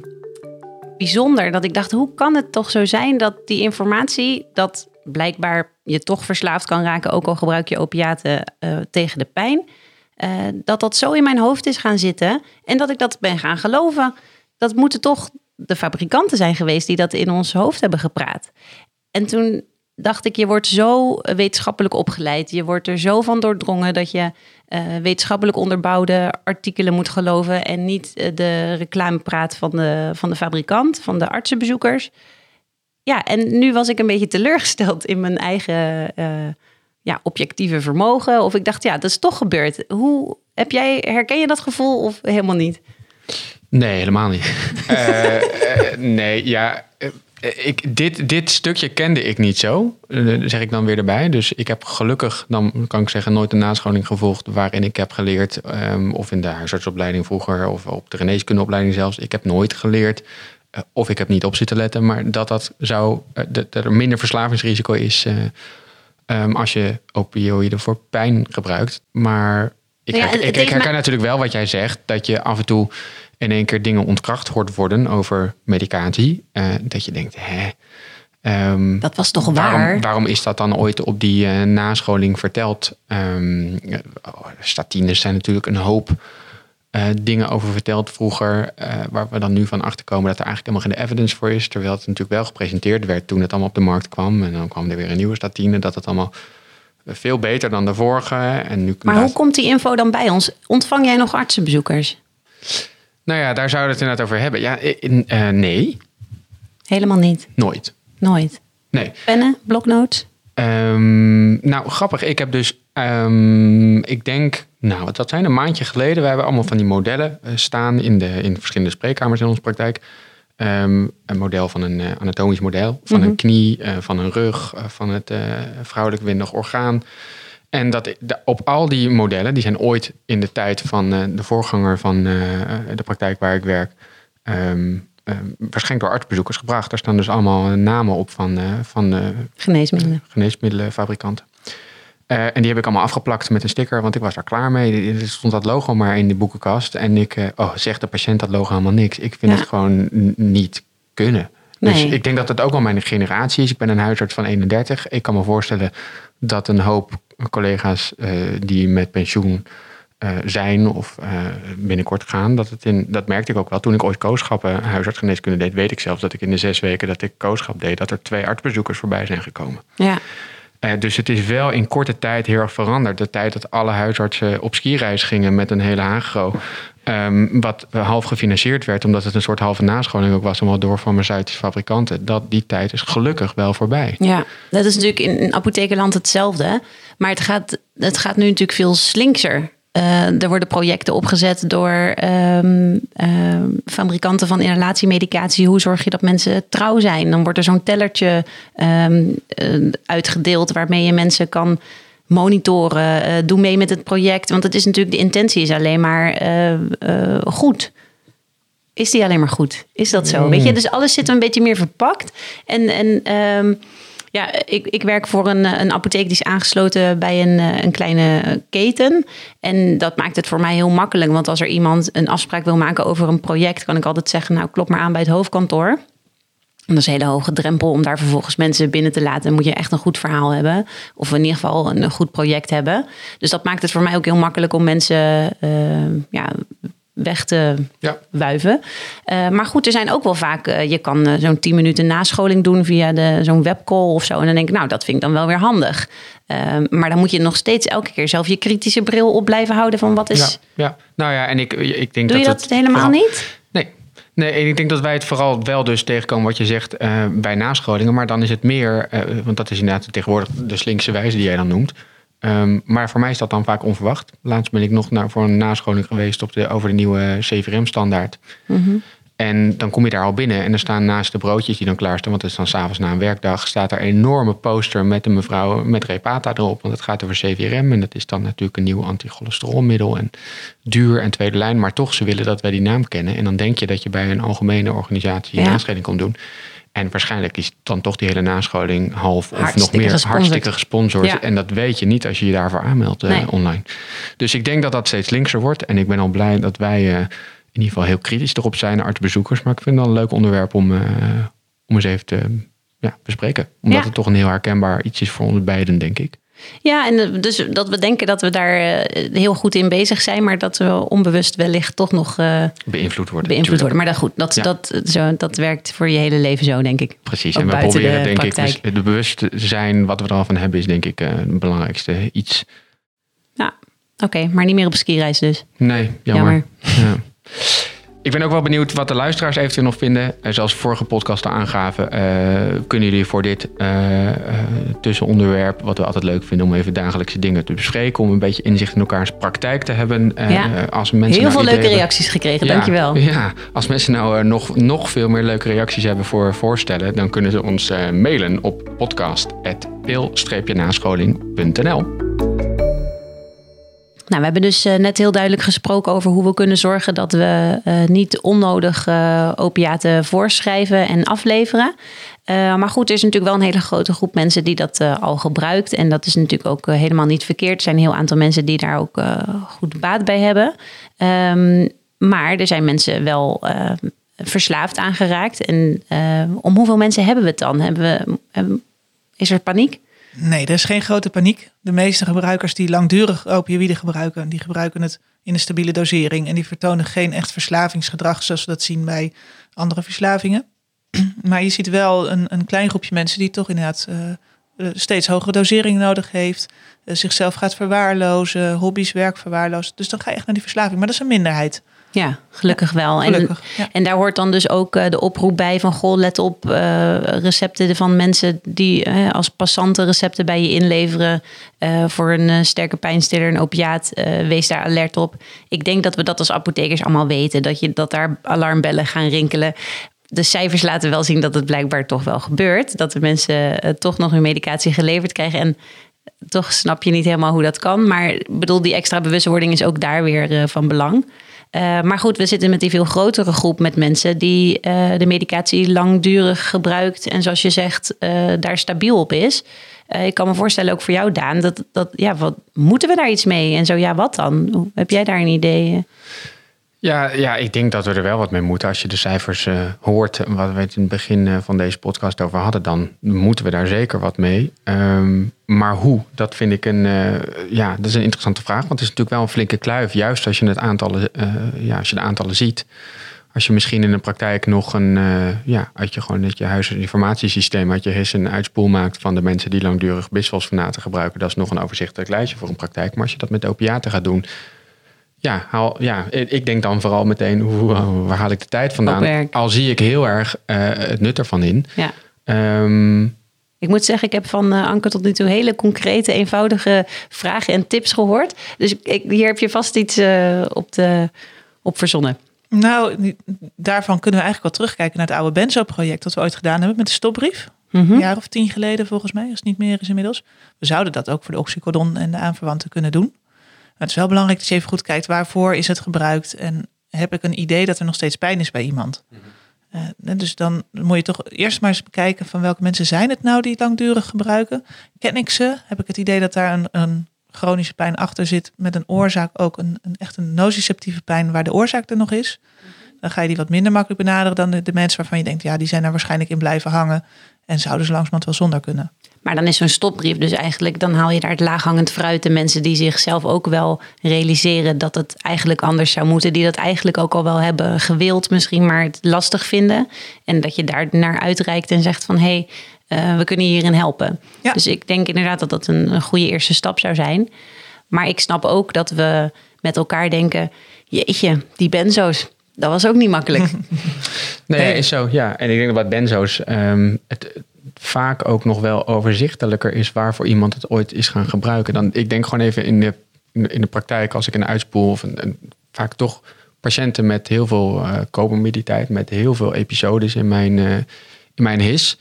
bijzonder. Dat ik dacht, hoe kan het toch zo zijn dat die informatie, dat blijkbaar je toch verslaafd kan raken, ook al gebruik je opiaten uh, tegen de pijn. Uh, dat dat zo in mijn hoofd is gaan zitten en dat ik dat ben gaan geloven. Dat moeten toch de fabrikanten zijn geweest die dat in ons hoofd hebben gepraat. En toen dacht ik, je wordt zo wetenschappelijk opgeleid. Je wordt er zo van doordrongen dat je uh, wetenschappelijk onderbouwde artikelen moet geloven en niet de reclamepraat van de, van de fabrikant, van de artsenbezoekers ja, en nu was ik een beetje teleurgesteld in mijn eigen uh, ja, objectieve vermogen. Of ik dacht, ja, dat is toch gebeurd. Hoe heb jij, herken je dat gevoel of helemaal niet? Nee, helemaal niet. uh, nee, ja. ik, dit, dit stukje kende ik niet zo, zeg ik dan weer erbij. Dus ik heb gelukkig, dan kan ik zeggen, nooit een nascholing gevolgd waarin ik heb geleerd, um, of in de huisartsopleiding vroeger, of op de geneeskundeopleiding zelfs. Ik heb nooit geleerd, of ik heb niet op zitten letten, maar dat, dat, zou, dat er minder verslavingsrisico is um, als je opioïden voor pijn gebruikt. Maar ik, ja, ik, ik herken natuurlijk wel wat jij zegt, dat je af en toe in één keer dingen ontkracht hoort worden over medicatie. Uh, dat je denkt, hè. Um, dat was toch waarom, waar? Waarom is dat dan ooit op die uh, nascholing verteld? Um, statines zijn natuurlijk een hoop uh, dingen over verteld vroeger, waar we dan nu van achterkomen dat er eigenlijk helemaal geen evidence voor is. Terwijl het natuurlijk wel gepresenteerd werd toen het allemaal op de markt kwam. En dan kwam er weer een nieuwe statine, dat het allemaal veel beter dan de vorige. En nu maar hoe komt die info dan bij ons? Ontvang jij nog artsenbezoekers? Nou ja, daar zouden we het inderdaad over hebben. Ja, in, uh, nee. Helemaal niet? Nooit. Nooit? Nee. Pennen, bloknotes? Um, nou, grappig. Ik heb dus, um, ik denk, nou, wat dat zijn, een maandje geleden. We hebben allemaal van die modellen uh, staan in, de, in verschillende spreekkamers in onze praktijk. Um, een model van een uh, anatomisch model, van mm -hmm. een knie, van een rug, van het vrouwelijk windig orgaan. En dat op al die modellen, die zijn ooit in de tijd van de voorganger van de praktijk waar ik werk, um, waarschijnlijk door artsbezoekers gebracht. Daar staan dus allemaal namen op van, van geneesmiddelen. geneesmiddelenfabrikanten. En die heb ik allemaal afgeplakt met een sticker, want ik was daar klaar mee. Er stond dat logo maar in de boekenkast. En ik, oh, zegt de patiënt dat logo helemaal niks. Ik vind ja. het gewoon niet kunnen. Dus nee. ik denk dat het ook wel mijn generatie is. Ik ben een huisarts van 31. Ik kan me voorstellen dat een hoop collega's uh, die met pensioen uh, zijn of uh, binnenkort gaan. Dat, het in, dat merkte ik ook wel. Toen ik ooit kooschappen huisartsgeneeskunde deed, weet ik zelfs dat ik in de zes weken dat ik kooschap deed, dat er twee artsbezoekers voorbij zijn gekomen. Ja. Dus het is wel in korte tijd heel erg veranderd. De tijd dat alle huisartsen op skireis gingen met een hele agro. Um, wat half gefinancierd werd, omdat het een soort halve nascholing ook was, allemaal door farmaceutische fabrikanten. Dat die tijd is gelukkig wel voorbij. Ja, dat is natuurlijk in apothekerland hetzelfde. Maar het gaat, het gaat nu natuurlijk veel slinkser. Uh, er worden projecten opgezet door um, uh, fabrikanten van inhalatiemedicatie. Hoe zorg je dat mensen trouw zijn? Dan wordt er zo'n tellertje um, uh, uitgedeeld waarmee je mensen kan monitoren. Uh, doe mee met het project. Want het is natuurlijk, de intentie is alleen maar goed. Is die alleen maar goed? Is dat zo? Mm. Weet je, dus alles zit een beetje meer verpakt. En, en um, ja, ik, ik werk voor een, een apotheek die is aangesloten bij een, een kleine keten. En dat maakt het voor mij heel makkelijk. Want als er iemand een afspraak wil maken over een project, kan ik altijd zeggen: Nou, klop maar aan bij het hoofdkantoor. Dat is een hele hoge drempel om daar vervolgens mensen binnen te laten. Dan moet je echt een goed verhaal hebben. Of in ieder geval een, goed project hebben. Dus dat maakt het voor mij ook heel makkelijk om mensen uh, ja, weg te ja. wuiven. Uh, maar goed, er zijn ook wel vaak... Uh, je kan zo'n 10 minuten nascholing doen via de, zo'n webcall of zo. En dan denk ik, nou, dat vind ik dan wel weer handig. maar dan moet je nog steeds elke keer zelf je kritische bril op blijven houden van wat is... Ja, ja. nou ja, en ik, ik denk Doe dat... je dat het, helemaal niet? Nee, en ik denk dat wij het vooral wel dus tegenkomen wat je zegt bij nascholingen. Maar dan is het meer, want dat is inderdaad tegenwoordig de slinkse wijze die jij dan noemt. Um, maar voor mij is dat dan vaak onverwacht. Laatst ben ik nog naar, voor een nascholing geweest op de, over de nieuwe CVRM-standaard. Mm -hmm. En dan kom je daar al binnen en er staan naast de broodjes die dan klaarstaan, want het is dan s'avonds na een werkdag, staat er een enorme poster met een mevrouw met Repata erop. Want het gaat over CVRM en dat is dan natuurlijk een nieuw anticholesterolmiddel en duur en tweede lijn. Maar toch, ze willen dat wij die naam kennen. En dan denk je dat je bij een algemene organisatie een ja. komt doen. En waarschijnlijk is dan toch die hele nascholing half of hartstikke nog meer gesponsord. hartstikke gesponsord. Ja. En dat weet je niet als je je daarvoor aanmeldt uh, nee. online. Dus ik denk dat dat steeds linkser wordt. En ik ben al blij dat wij uh, in ieder geval heel kritisch erop zijn, artsbezoekers. Maar ik vind het wel een leuk onderwerp om, uh, om eens even te ja, bespreken. Omdat ja. het toch een heel herkenbaar iets is voor ons beiden, denk ik. Ja, en dus dat we denken dat we daar heel goed in bezig zijn, maar dat we onbewust wellicht toch nog uh, beïnvloed worden. Beïnvloed worden. Maar dat goed, dat, ja. dat, zo, dat werkt voor je hele leven zo, denk ik. Precies. Ook en we proberen, de denk praktijk. ik, de bewustzijn wat we er al van hebben, is denk ik uh, het belangrijkste iets. Ja, oké, okay, maar niet meer op skireis dus. Nee, jammer. jammer. Ja. ik ben ook wel benieuwd wat de luisteraars eventueel nog vinden. Uh, zoals vorige podcast al aangaven, kunnen jullie voor dit tussenonderwerp, wat we altijd leuk vinden om even dagelijkse dingen te bespreken, om een beetje inzicht in elkaars praktijk te hebben. ja. als mensen Heel nou veel leuke reacties gekregen, ja, dankjewel. Ja, als mensen nou nog, nog veel meer leuke reacties hebben voor voorstellen, dan kunnen ze ons mailen op podcast.pil-nascholing.nl. Nou, we hebben dus eh, net heel duidelijk gesproken over hoe we kunnen zorgen dat we uh, niet onnodig uh, opiaten voorschrijven en afleveren. maar goed, er is natuurlijk wel een hele grote groep mensen die dat al gebruikt. En dat is natuurlijk ook helemaal niet verkeerd. Er zijn een heel aantal mensen die daar ook goed baat bij hebben. Um, maar er zijn mensen wel verslaafd aangeraakt. En om hoeveel mensen hebben we het dan? Hebben we, is er paniek? Nee, er is geen grote paniek. De meeste gebruikers die langdurig opioïden gebruiken, die gebruiken het in een stabiele dosering. En die vertonen geen echt verslavingsgedrag zoals we dat zien bij andere verslavingen. Maar je ziet wel een, een klein groepje mensen die toch inderdaad uh, steeds hogere dosering nodig heeft. Uh, zichzelf gaat verwaarlozen, hobby's, werk verwaarlozen. Dus dan ga je echt naar die verslaving. Maar dat is een minderheid. Ja, gelukkig wel. Gelukkig, en, en daar hoort dan dus ook uh, de oproep bij van goh, let op uh, recepten van mensen die uh, als passanten recepten bij je inleveren voor een sterke pijnstiller, een opiaat. wees daar alert op. Ik denk dat we dat als apothekers allemaal weten, dat, je, dat daar alarmbellen gaan rinkelen. De cijfers laten wel zien dat het blijkbaar toch wel gebeurt. Dat de mensen toch nog hun medicatie geleverd krijgen. En toch snap je niet helemaal hoe dat kan. Maar bedoel, die extra bewustwording is ook daar weer van belang. Uh, maar goed, we zitten met die veel grotere groep met mensen die uh, de medicatie langdurig gebruikt en zoals je zegt, uh, daar stabiel op is. ik kan me voorstellen, ook voor jou, Daan, dat, dat ja, wat moeten we daar iets mee? En zo ja, wat dan? Heb jij daar een idee? Ja, ja, ik denk dat we er wel wat mee moeten. Als je de cijfers uh, hoort, wat we het in het begin uh, van deze podcast over hadden, dan moeten we daar zeker wat mee. Um, maar hoe? Dat vind ik een, ja, dat is een interessante vraag. Want het is natuurlijk wel een flinke kluif, juist als je, het aantallen, ja, als je de aantallen ziet. Als je misschien in de praktijk nog een, ja, uit je gewoon uit je huisinformatiesysteem, uit je HIS een uitspoel maakt van de mensen die langdurig bisfosfonaten gebruiken, dat is nog een overzichtelijk lijstje voor een praktijk. Maar als je dat met opiaten gaat doen, ja, haal, ja, ik denk dan vooral meteen, hoe, waar haal ik de tijd vandaan? Al zie ik heel erg uh, het nut ervan in. Ja. Um, ik moet zeggen, ik heb van uh, Anke tot nu toe hele concrete, eenvoudige vragen en tips gehoord. Dus ik, hier heb je vast iets uh, op, de, op verzonnen. Nou, daarvan kunnen we eigenlijk wel terugkijken naar het oude Benzo-project dat we ooit gedaan hebben met de stopbrief. -hmm. Een jaar of tien geleden volgens mij, als het niet meer is inmiddels. We zouden dat ook voor de oxycodon en de aanverwanten kunnen doen het is wel belangrijk dat je even goed kijkt waarvoor is het gebruikt en heb ik een idee dat er nog steeds pijn is bij iemand. Mm dus dan moet je toch eerst maar eens bekijken van welke mensen zijn het nou die het langdurig gebruiken. Ken ik ze? Heb ik het idee dat daar een, een chronische pijn achter zit met een oorzaak ook een, een echt een nociceptieve pijn waar de oorzaak er nog is? Dan ga je die wat minder makkelijk benaderen dan de, de mensen waarvan je denkt, ja, die zijn er waarschijnlijk in blijven hangen en zouden ze langzamerhand wel zonder kunnen. Maar dan is zo'n stopbrief dus eigenlijk, dan haal je daar het laaghangend fruit. De mensen die zichzelf ook wel realiseren dat het eigenlijk anders zou moeten. Die dat eigenlijk ook al wel hebben gewild misschien, maar het lastig vinden. En dat je daar naar uitreikt en zegt van hé, hey, uh, we kunnen hierin helpen. Dus ik denk inderdaad dat dat een, een goede eerste stap zou zijn. Maar ik snap ook dat we met elkaar denken, jeetje, die benzo's. Dat was ook niet makkelijk. nee, is zo. Ja, en ik denk dat wat benzo's. Um, het, vaak ook nog wel overzichtelijker is waarvoor iemand het ooit is gaan gebruiken. Dan, ik denk gewoon even in de, in de praktijk, als ik een uitspoel of een, een vaak toch patiënten met heel veel uh, comorbiditeit, met heel veel episodes in mijn, uh, in mijn his.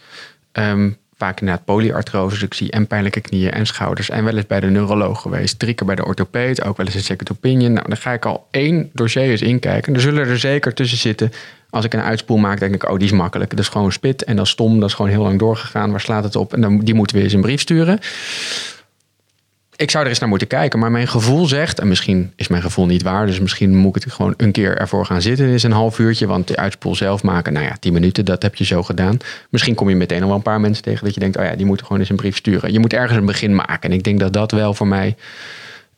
Um, vaak inderdaad polyartrose, dus ik zie en pijnlijke knieën en schouders. En wel eens bij de neuroloog geweest, drie keer bij de orthopeed, ook wel eens een second opinion. Nou, dan ga ik al één dossier eens inkijken. Er zullen er zeker tussen zitten als ik een uitspoel maak, denk ik, oh, die is makkelijk. Dat is gewoon spit en dat is stom. Dat is gewoon heel lang doorgegaan. Waar slaat het op? En dan, die moeten we eens een brief sturen. Ik zou er eens naar moeten kijken. Maar mijn gevoel zegt, en misschien is mijn gevoel niet waar. Dus misschien moet ik het gewoon een keer ervoor gaan zitten. is een half uurtje. Want de uitspoel zelf maken, nou ja, tien minuten, dat heb je zo gedaan. Misschien kom je meteen nog wel een paar mensen tegen dat je denkt, oh ja, die moeten gewoon eens een brief sturen. Je moet ergens een begin maken. En ik denk dat dat wel voor mij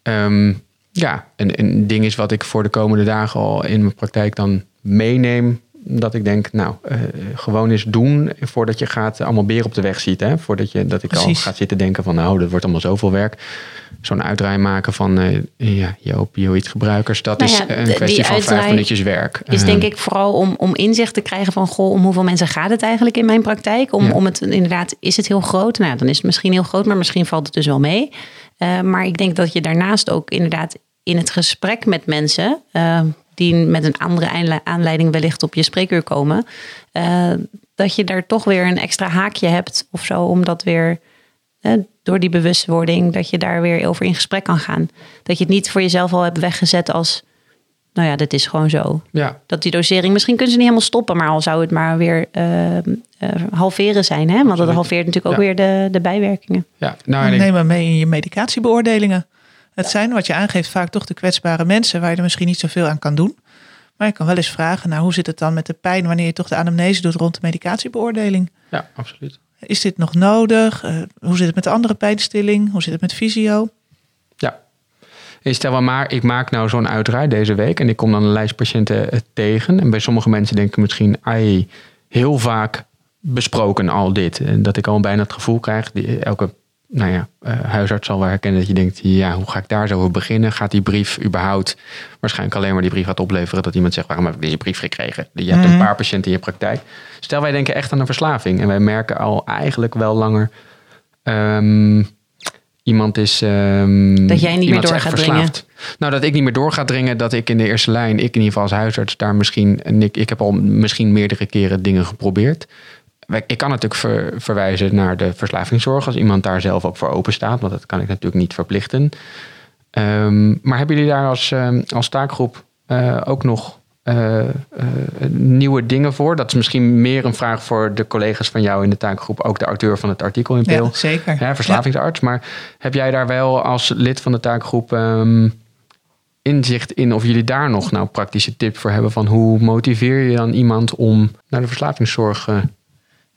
ehm, ja, een ding is wat ik voor de komende dagen al in mijn praktijk dan meeneem dat ik denk, nou, uh, gewoon eens doen voordat je gaat allemaal beren op de weg ziet. Hè? Voordat je, dat ik al ga zitten denken van, nou, dat wordt allemaal zoveel werk. zo'n uitdraai maken van uh, ja, je opioïdgebruikers. Dat nou is een kwestie van vijf minuutjes werk. Is denk ik vooral om, om inzicht te krijgen van goh, om hoeveel mensen gaat het eigenlijk in mijn praktijk? Om, om het inderdaad, is het heel groot? Nou, dan is het misschien heel groot, maar misschien valt het dus wel mee. Uh, maar ik denk dat je daarnaast ook inderdaad in het gesprek met mensen. Die met een andere aanleiding wellicht op je spreekuur komen, uh, dat je daar toch weer een extra haakje hebt of zo, om dat weer door die bewustwording, dat je daar weer over in gesprek kan gaan. Dat je het niet voor jezelf al hebt weggezet als, nou ja, dit is gewoon zo. Ja. Dat die dosering, misschien kunnen ze niet helemaal stoppen, maar al zou het maar weer uh, uh, halveren zijn. Hè? Want dat halveert natuurlijk ook weer de, de bijwerkingen. Ja, nou, neem maar mee in je medicatiebeoordelingen. Het zijn wat je aangeeft vaak toch de kwetsbare mensen waar je er misschien niet zoveel aan kan doen. Maar je kan wel eens vragen, nou hoe zit het dan met de pijn wanneer je toch de anamnese doet rond de medicatiebeoordeling? Ja, absoluut. Is dit nog nodig? Uh, hoe zit het met de andere pijnstilling? Hoe zit het met fysio? Ja. stel wel maar, ik maak nou zo'n uitdraai deze week en ik kom dan een lijst patiënten eh, tegen. En bij sommige mensen denken misschien, ai, heel vaak besproken al dit. En dat ik al bijna het gevoel krijg, die, elke nou ja, uh, huisarts zal wel herkennen dat je denkt, ja, hoe ga ik daar zo over beginnen? Gaat die brief überhaupt waarschijnlijk alleen maar die brief gaat opleveren dat iemand zegt, waarom heb ik deze brief gekregen? Je hebt een mhm. paar patiënten in je praktijk. Stel, wij denken echt aan een verslaving en wij merken al eigenlijk wel langer, um, iemand is. Um, dat jij niet meer door gaat dringen. Nou, dat ik niet meer door ga dringen, dat ik in de eerste lijn, ik in ieder geval als huisarts, daar misschien, en ik, ik heb al misschien meerdere keren dingen geprobeerd ik kan natuurlijk verwijzen naar de verslavingszorg als iemand daar zelf ook voor open staat, want dat kan ik natuurlijk niet verplichten. Ehm, maar hebben jullie daar als, um, als taakgroep uh, ook nog uh, uh, nieuwe dingen voor? Dat is misschien meer een vraag voor de collega's van jou in de taakgroep, ook de auteur van het artikel in Peel. Ja, zeker. Ja, verslavingsarts. Maar heb jij daar wel als lid van de taakgroep um, inzicht in of jullie daar nog nou praktische tip voor hebben van hoe motiveer je dan iemand om naar de verslavingszorg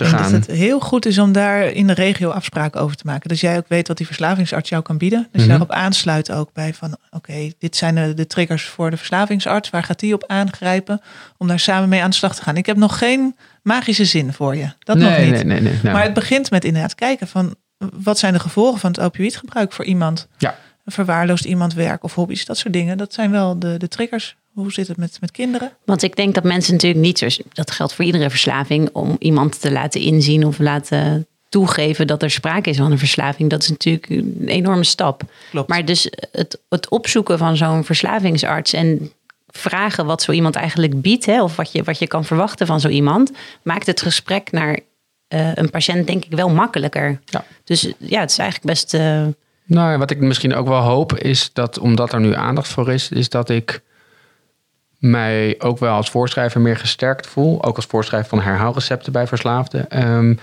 te ik gaan. Dat het heel goed is om daar in de regio afspraken over te maken. Dus jij ook weet wat die verslavingsarts jou kan bieden. Dus je mhm. daarop aansluit ook bij van oké, dit zijn de, de, triggers voor de verslavingsarts. Waar gaat die op aangrijpen? Om daar samen mee aan de slag te gaan. Ik heb nog geen magische zin voor je. Dat nog niet. Nee, nee, nee, nou. Maar het begint met inderdaad kijken van wat zijn de gevolgen van het opioïdgebruik voor iemand? Ja. Verwaarloost iemand werk of hobby's, dat soort dingen. Dat zijn wel de, de triggers hoe zit het met, met kinderen? Want ik denk dat mensen natuurlijk niet, zo, dat geldt voor iedere verslaving, om iemand te laten inzien of laten toegeven dat er sprake is van een verslaving. Dat is natuurlijk een enorme stap. Klopt. Maar dus het, het opzoeken van zo'n verslavingsarts en vragen wat zo iemand eigenlijk biedt, hè, of wat je, wat je kan verwachten van zo iemand, maakt het gesprek naar uh, een patiënt denk ik wel makkelijker. Ja. Dus ja, het is eigenlijk best. Uh... Nou, wat ik misschien ook wel hoop is dat, omdat er nu aandacht voor is, is dat ik mij ook wel als voorschrijver meer gesterkt voel. Ook als voorschrijver van herhaalrecepten bij verslaafden. Um,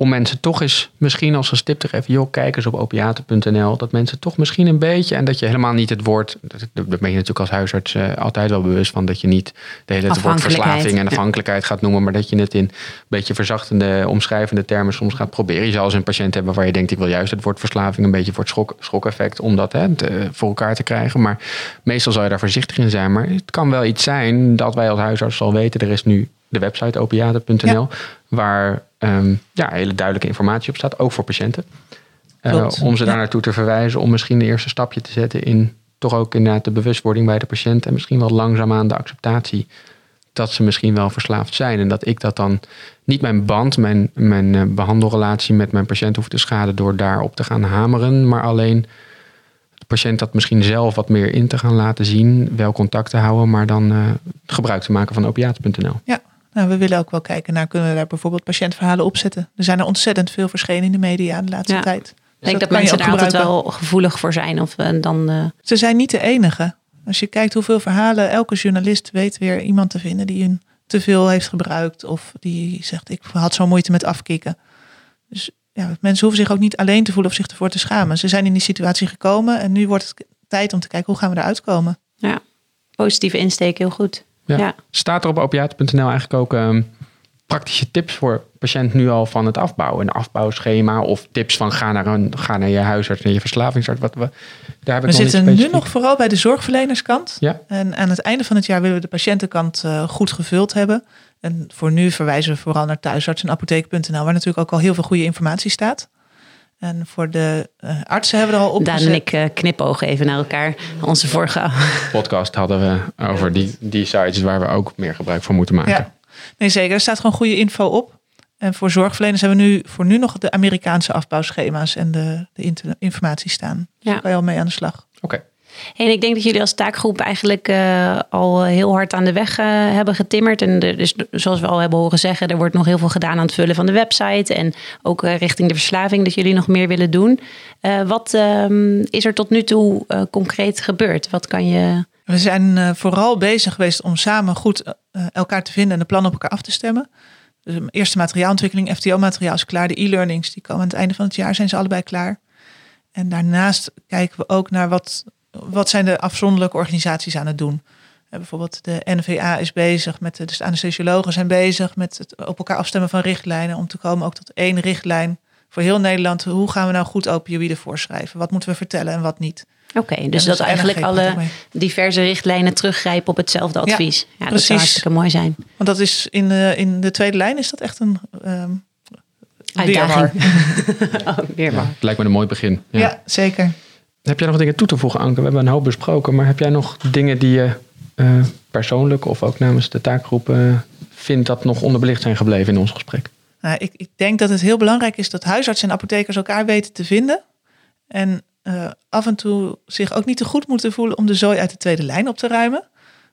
om mensen toch eens, misschien als een stip te geven, joh, kijk eens op opiaten.nl. Dat mensen toch misschien een beetje, en dat je helemaal niet het woord, dat, ben je natuurlijk als huisarts uh, altijd wel bewust van, dat je niet de hele tijd woord verslaving en afhankelijkheid gaat noemen, maar dat je het in een beetje verzachtende, omschrijvende termen soms gaat proberen. Je zal eens een patiënt hebben waar je denkt, ik wil juist het woord verslaving een beetje voor het schok, schokeffect, om dat hè, voor elkaar te krijgen. Maar meestal zal je daar voorzichtig in zijn. Maar het kan wel iets zijn dat wij als huisarts al weten, er is nu de website opiaten.nl, waar um, ja, hele duidelijke informatie op staat, ook voor patiënten. Uh, om ze daar naartoe te verwijzen, om misschien de eerste stapje te zetten in toch ook inderdaad de bewustwording bij de patiënt en misschien wel langzaamaan de acceptatie dat ze misschien wel verslaafd zijn. En dat ik dat dan niet mijn band, mijn, mijn uh, behandelrelatie met mijn patiënt hoef te schaden door daarop te gaan hameren, maar alleen de patiënt dat misschien zelf wat meer in te gaan laten zien, wel contact te houden, maar dan uh, gebruik te maken van opiaten.nl. Ja, nou, we willen ook wel kijken naar, kunnen we daar bijvoorbeeld patiëntverhalen op zetten? Er zijn er ontzettend veel verschenen in de media de laatste tijd. Dus ik denk dat, mensen daar altijd wel gevoelig voor zijn. Of, uh, dan, uh... Ze zijn niet de enige. Als je kijkt hoeveel verhalen, elke journalist weet weer iemand te vinden die een te veel heeft gebruikt. Of die zegt, ik had zo moeite met afkicken. Dus ja, mensen hoeven zich ook niet alleen te voelen of zich ervoor te schamen. Ze zijn in die situatie gekomen en nu wordt het tijd om te kijken hoe gaan we eruit komen. Ja, positieve insteek, heel goed. Ja. Staat er op opiaten.nl eigenlijk ook um, praktische tips voor patiënt nu al van het afbouwen? Een afbouwschema of tips van ga naar, een, ga naar je huisarts, naar je verslavingsarts? Wat, we, daar heb ik we zitten nu nog vooral bij de zorgverlenerskant. Ja. En aan het einde van het jaar willen we de patiëntenkant uh, goed gevuld hebben. En voor nu verwijzen we vooral naar thuisarts en apotheek.nl, waar natuurlijk ook al heel veel goede informatie staat. En voor de uh, artsen hebben we er al op. Daan en ik uh, knipogen even naar elkaar. Onze vorige podcast hadden we over die, die sites waar we ook meer gebruik van moeten maken. Ja. Nee, zeker. Er staat gewoon goede info op. En voor zorgverleners hebben we nu voor nu nog de Amerikaanse afbouwschema's en de, de informatie staan. Dus ja. daar kan je al mee aan de slag. Oké. En ik denk dat jullie als taakgroep eigenlijk uh, al heel hard aan de weg uh, hebben getimmerd. En er, dus zoals we al hebben horen zeggen, er wordt nog heel veel gedaan aan het vullen van de website. En ook uh, richting de verslaving dat jullie nog meer willen doen. wat um, is er tot nu toe concreet gebeurd? Wat kan je. We zijn vooral bezig geweest om samen goed elkaar te vinden en de plannen op elkaar af te stemmen. Dus de eerste materiaalontwikkeling, FTO-materiaal is klaar. De e-learnings, die komen aan het einde van het jaar, zijn ze allebei klaar. En daarnaast kijken we ook naar wat, wat zijn de afzonderlijke organisaties aan het doen. bijvoorbeeld de NVA is bezig met, de, dus de anesthesiologen zijn bezig met het op elkaar afstemmen van richtlijnen. Om te komen ook tot één richtlijn voor heel Nederland. Hoe gaan we nou goed opioïden voorschrijven? Wat moeten we vertellen en wat niet? Oké, dus dat eigenlijk alle diverse richtlijnen teruggrijpen op hetzelfde advies. Ja, dat zou hartstikke mooi zijn. Want dat is in de, in de tweede lijn is dat echt een um, uitdaging. oh, ja, lijkt me een mooi begin. Ja. ja. zeker. Heb jij nog dingen toe te voegen, Anke? We hebben een hoop besproken, maar heb jij nog dingen die je uh, persoonlijk of ook namens de taakgroep vindt dat nog onderbelicht zijn gebleven in ons gesprek? Nou, ik, ik denk dat het heel belangrijk is dat huisartsen en apothekers elkaar weten te vinden. En uh, af en toe zich ook niet te goed moeten voelen om de zooi uit de tweede lijn op te ruimen.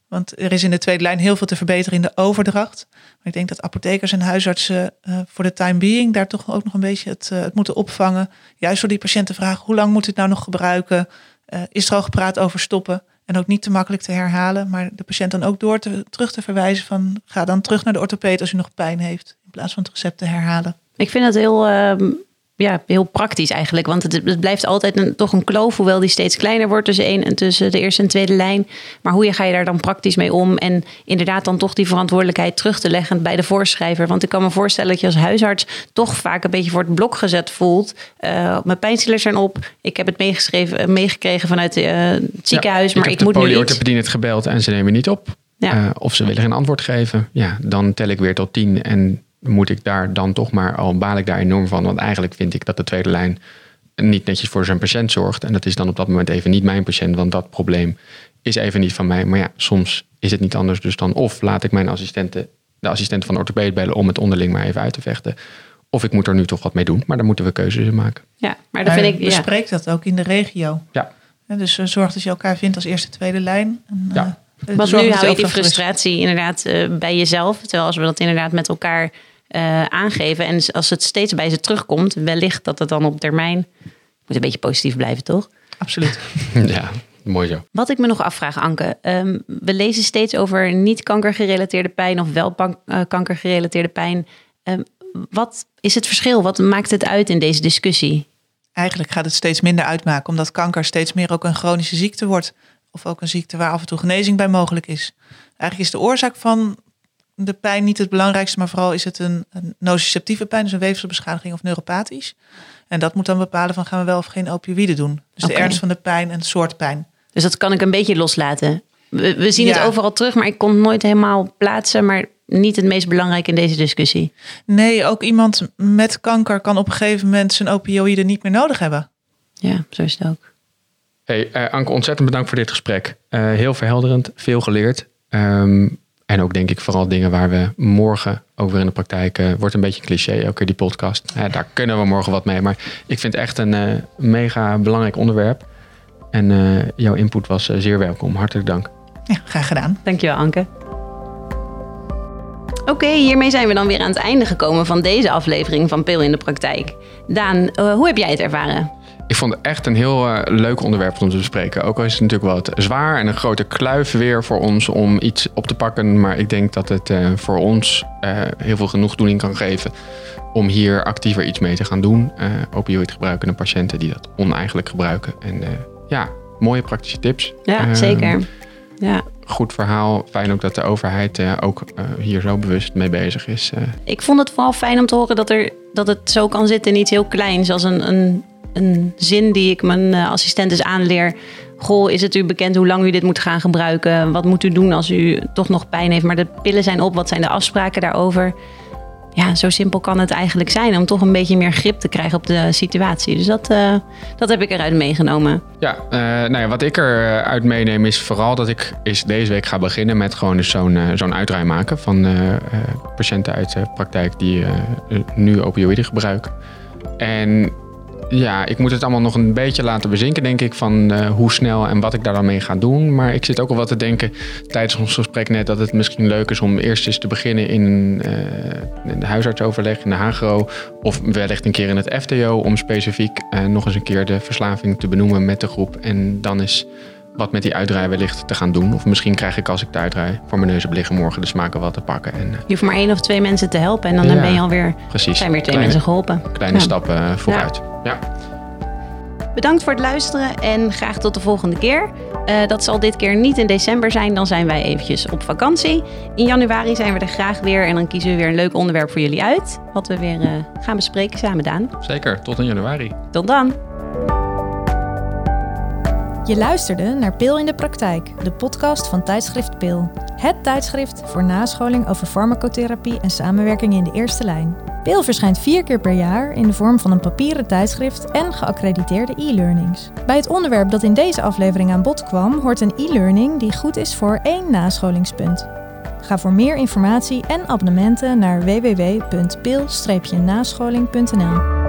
Want er is in de tweede lijn heel veel te verbeteren in de overdracht. Maar ik denk dat apothekers en huisartsen uh, voor de time being daar toch ook nog een beetje het, uh, het moeten opvangen. Juist voor die patiënten vragen, hoe lang moet het nou nog gebruiken? is er al gepraat over stoppen? En ook niet te makkelijk te herhalen, maar de patiënt dan ook door te, terug te verwijzen van ga dan terug naar de orthopeed als u nog pijn heeft, in plaats van het recept te herhalen. Ik vind het heel ehm, ja, heel praktisch eigenlijk. Want het, het blijft altijd een, toch een kloof, hoewel die steeds kleiner wordt tussen, één, en tussen de eerste en tweede lijn. Maar hoe ga je daar dan praktisch mee om? En inderdaad dan toch die verantwoordelijkheid terug te leggen bij de voorschrijver. Want ik kan me voorstellen dat je als huisarts toch vaak een beetje voor het blok gezet voelt. Uh, mijn pijnstillers zijn op. Ik heb het meegeschreven, eh, meegekregen vanuit uh, het ziekenhuis. maar ik, ik moet nu iets... het gebeld en ze nemen niet op. Ja. of ze willen geen antwoord geven. Ja, dan tel ik weer tot tien en moet ik daar dan toch maar, al baal ik daar enorm van. Want eigenlijk vind ik dat de tweede lijn niet netjes voor zijn patiënt zorgt. En dat is dan op dat moment even niet mijn patiënt, want dat probleem is even niet van mij. Maar ja, soms is het niet anders. Dus dan of laat ik mijn assistenten, de assistent van de orthopeed bellen om het onderling maar even uit te vechten. Of ik moet er nu toch wat mee doen, maar daar moeten we keuzes in maken. Ja, maar dan vind ik. Bespreek dat ook in de regio. Ja. dus uh, zorg dat je elkaar vindt als eerste, tweede lijn. En, ja. Uh, Want nu hou je die frustratie inderdaad uh, bij jezelf. Terwijl als we dat inderdaad met elkaar uh, aangeven. En als het steeds bij ze terugkomt, wellicht dat het dan op termijn. Moet een beetje positief blijven, toch? Absoluut. ja, mooi zo. Wat ik me nog afvraag, Anke. Um, we lezen steeds over niet kankergerelateerde pijn of wel uh, kankergerelateerde pijn. Um, wat is het verschil? Wat maakt het uit in deze discussie? Eigenlijk gaat het steeds minder uitmaken, omdat kanker steeds meer ook een chronische ziekte wordt. Of ook een ziekte waar af en toe genezing bij mogelijk is. Eigenlijk is de oorzaak van de pijn niet het belangrijkste, maar vooral is het een, een nociceptieve pijn, dus een weefselbeschadiging of neuropathisch. En dat moet dan bepalen van gaan we wel of geen opioïden doen. Dus de ernst van de pijn en het soort pijn. Dus dat kan ik een beetje loslaten. We, we zien het overal terug, maar ik kon het nooit helemaal plaatsen. Maar niet het meest belangrijk in deze discussie. Nee, ook iemand met kanker kan op een gegeven moment zijn opioïden niet meer nodig hebben. Ja, zo is het ook. Hey, uh, Anke, ontzettend bedankt voor dit gesprek. Uh, heel verhelderend, veel geleerd. Um, en ook denk ik vooral dingen waar we morgen over in de praktijk... Uh, wordt een beetje een cliché, ook weer die podcast. daar kunnen we morgen wat mee. Maar ik vind het echt een uh, mega belangrijk onderwerp. En uh, jouw input was zeer welkom. Hartelijk dank. Ja, graag gedaan. Dankjewel Anke. Oké, hiermee zijn we dan weer aan het einde gekomen van deze aflevering van Pil in de Praktijk. Daan, hoe heb jij het ervaren? Ik vond het echt een heel uh, leuk onderwerp om te bespreken. Ook al is het natuurlijk wel wat zwaar en een grote kluif weer voor ons om iets op te pakken. Maar ik denk dat het uh, voor ons uh, heel veel genoegdoening kan geven om hier actiever iets mee te gaan doen. opioid gebruikende patiënten die dat oneigenlijk gebruiken. En ja, mooie praktische tips. Ja, ehm, zeker. Ja. Goed verhaal. Fijn ook dat de overheid ook hier zo bewust mee bezig is. Ik vond het vooral fijn om te horen dat, er, dat het zo kan zitten in iets heel kleins als een, een een zin die ik mijn uh, assistentes aanleer. Goh, is het u bekend hoe lang u dit moet gaan gebruiken? Wat moet u doen als u toch nog pijn heeft? Maar de pillen zijn op. Wat zijn de afspraken daarover? ja, zo simpel kan het eigenlijk zijn om toch een beetje meer grip te krijgen op de situatie. Dus dat, dat heb ik eruit meegenomen. Ja, nou ja, wat ik eruit meeneem is vooral dat ik is deze week ga beginnen met gewoon dus zo'n zo'n uitdraai maken van patiënten uit de praktijk die nu opioïden gebruiken. En ja, ik moet het allemaal nog een beetje laten bezinken, denk ik, van uh, hoe snel en wat ik daar dan mee ga doen. Maar ik zit ook al wat te denken tijdens ons gesprek net dat het misschien leuk is om eerst eens te beginnen in, uh, in de huisartsoverleg, in de HGO, of wellicht een keer in het FTO, om specifiek uh, nog eens een keer de verslaving te benoemen met de groep. En dan is wat met die uitdraai wellicht te gaan doen. Of misschien krijg ik als ik de uitdraai voor mijn neus heb liggen morgen de smaken wat te pakken. En, je hoeft maar één of twee mensen te helpen en dan, ben je alweer precies. zijn weer twee mensen geholpen. Kleine stappen vooruit. Ja. Bedankt voor het luisteren en graag tot de volgende keer. Uh, dat zal dit keer niet in december zijn, dan zijn wij eventjes op vakantie. In januari zijn we er graag weer en dan kiezen we weer een leuk onderwerp voor jullie uit. Wat we weer uh, gaan bespreken samen, Daan. Zeker, tot in januari. Tot dan. Je luisterde naar Pil in de Praktijk, de podcast van tijdschrift Pil. Het tijdschrift voor nascholing over farmacotherapie en samenwerking in de eerste lijn. Pil verschijnt vier keer per jaar in de vorm van een papieren tijdschrift en geaccrediteerde e-learnings. Bij het onderwerp dat in deze aflevering aan bod kwam, hoort een e-learning die goed is voor één nascholingspunt. Ga voor meer informatie en abonnementen naar www.pil-nascholing.nl.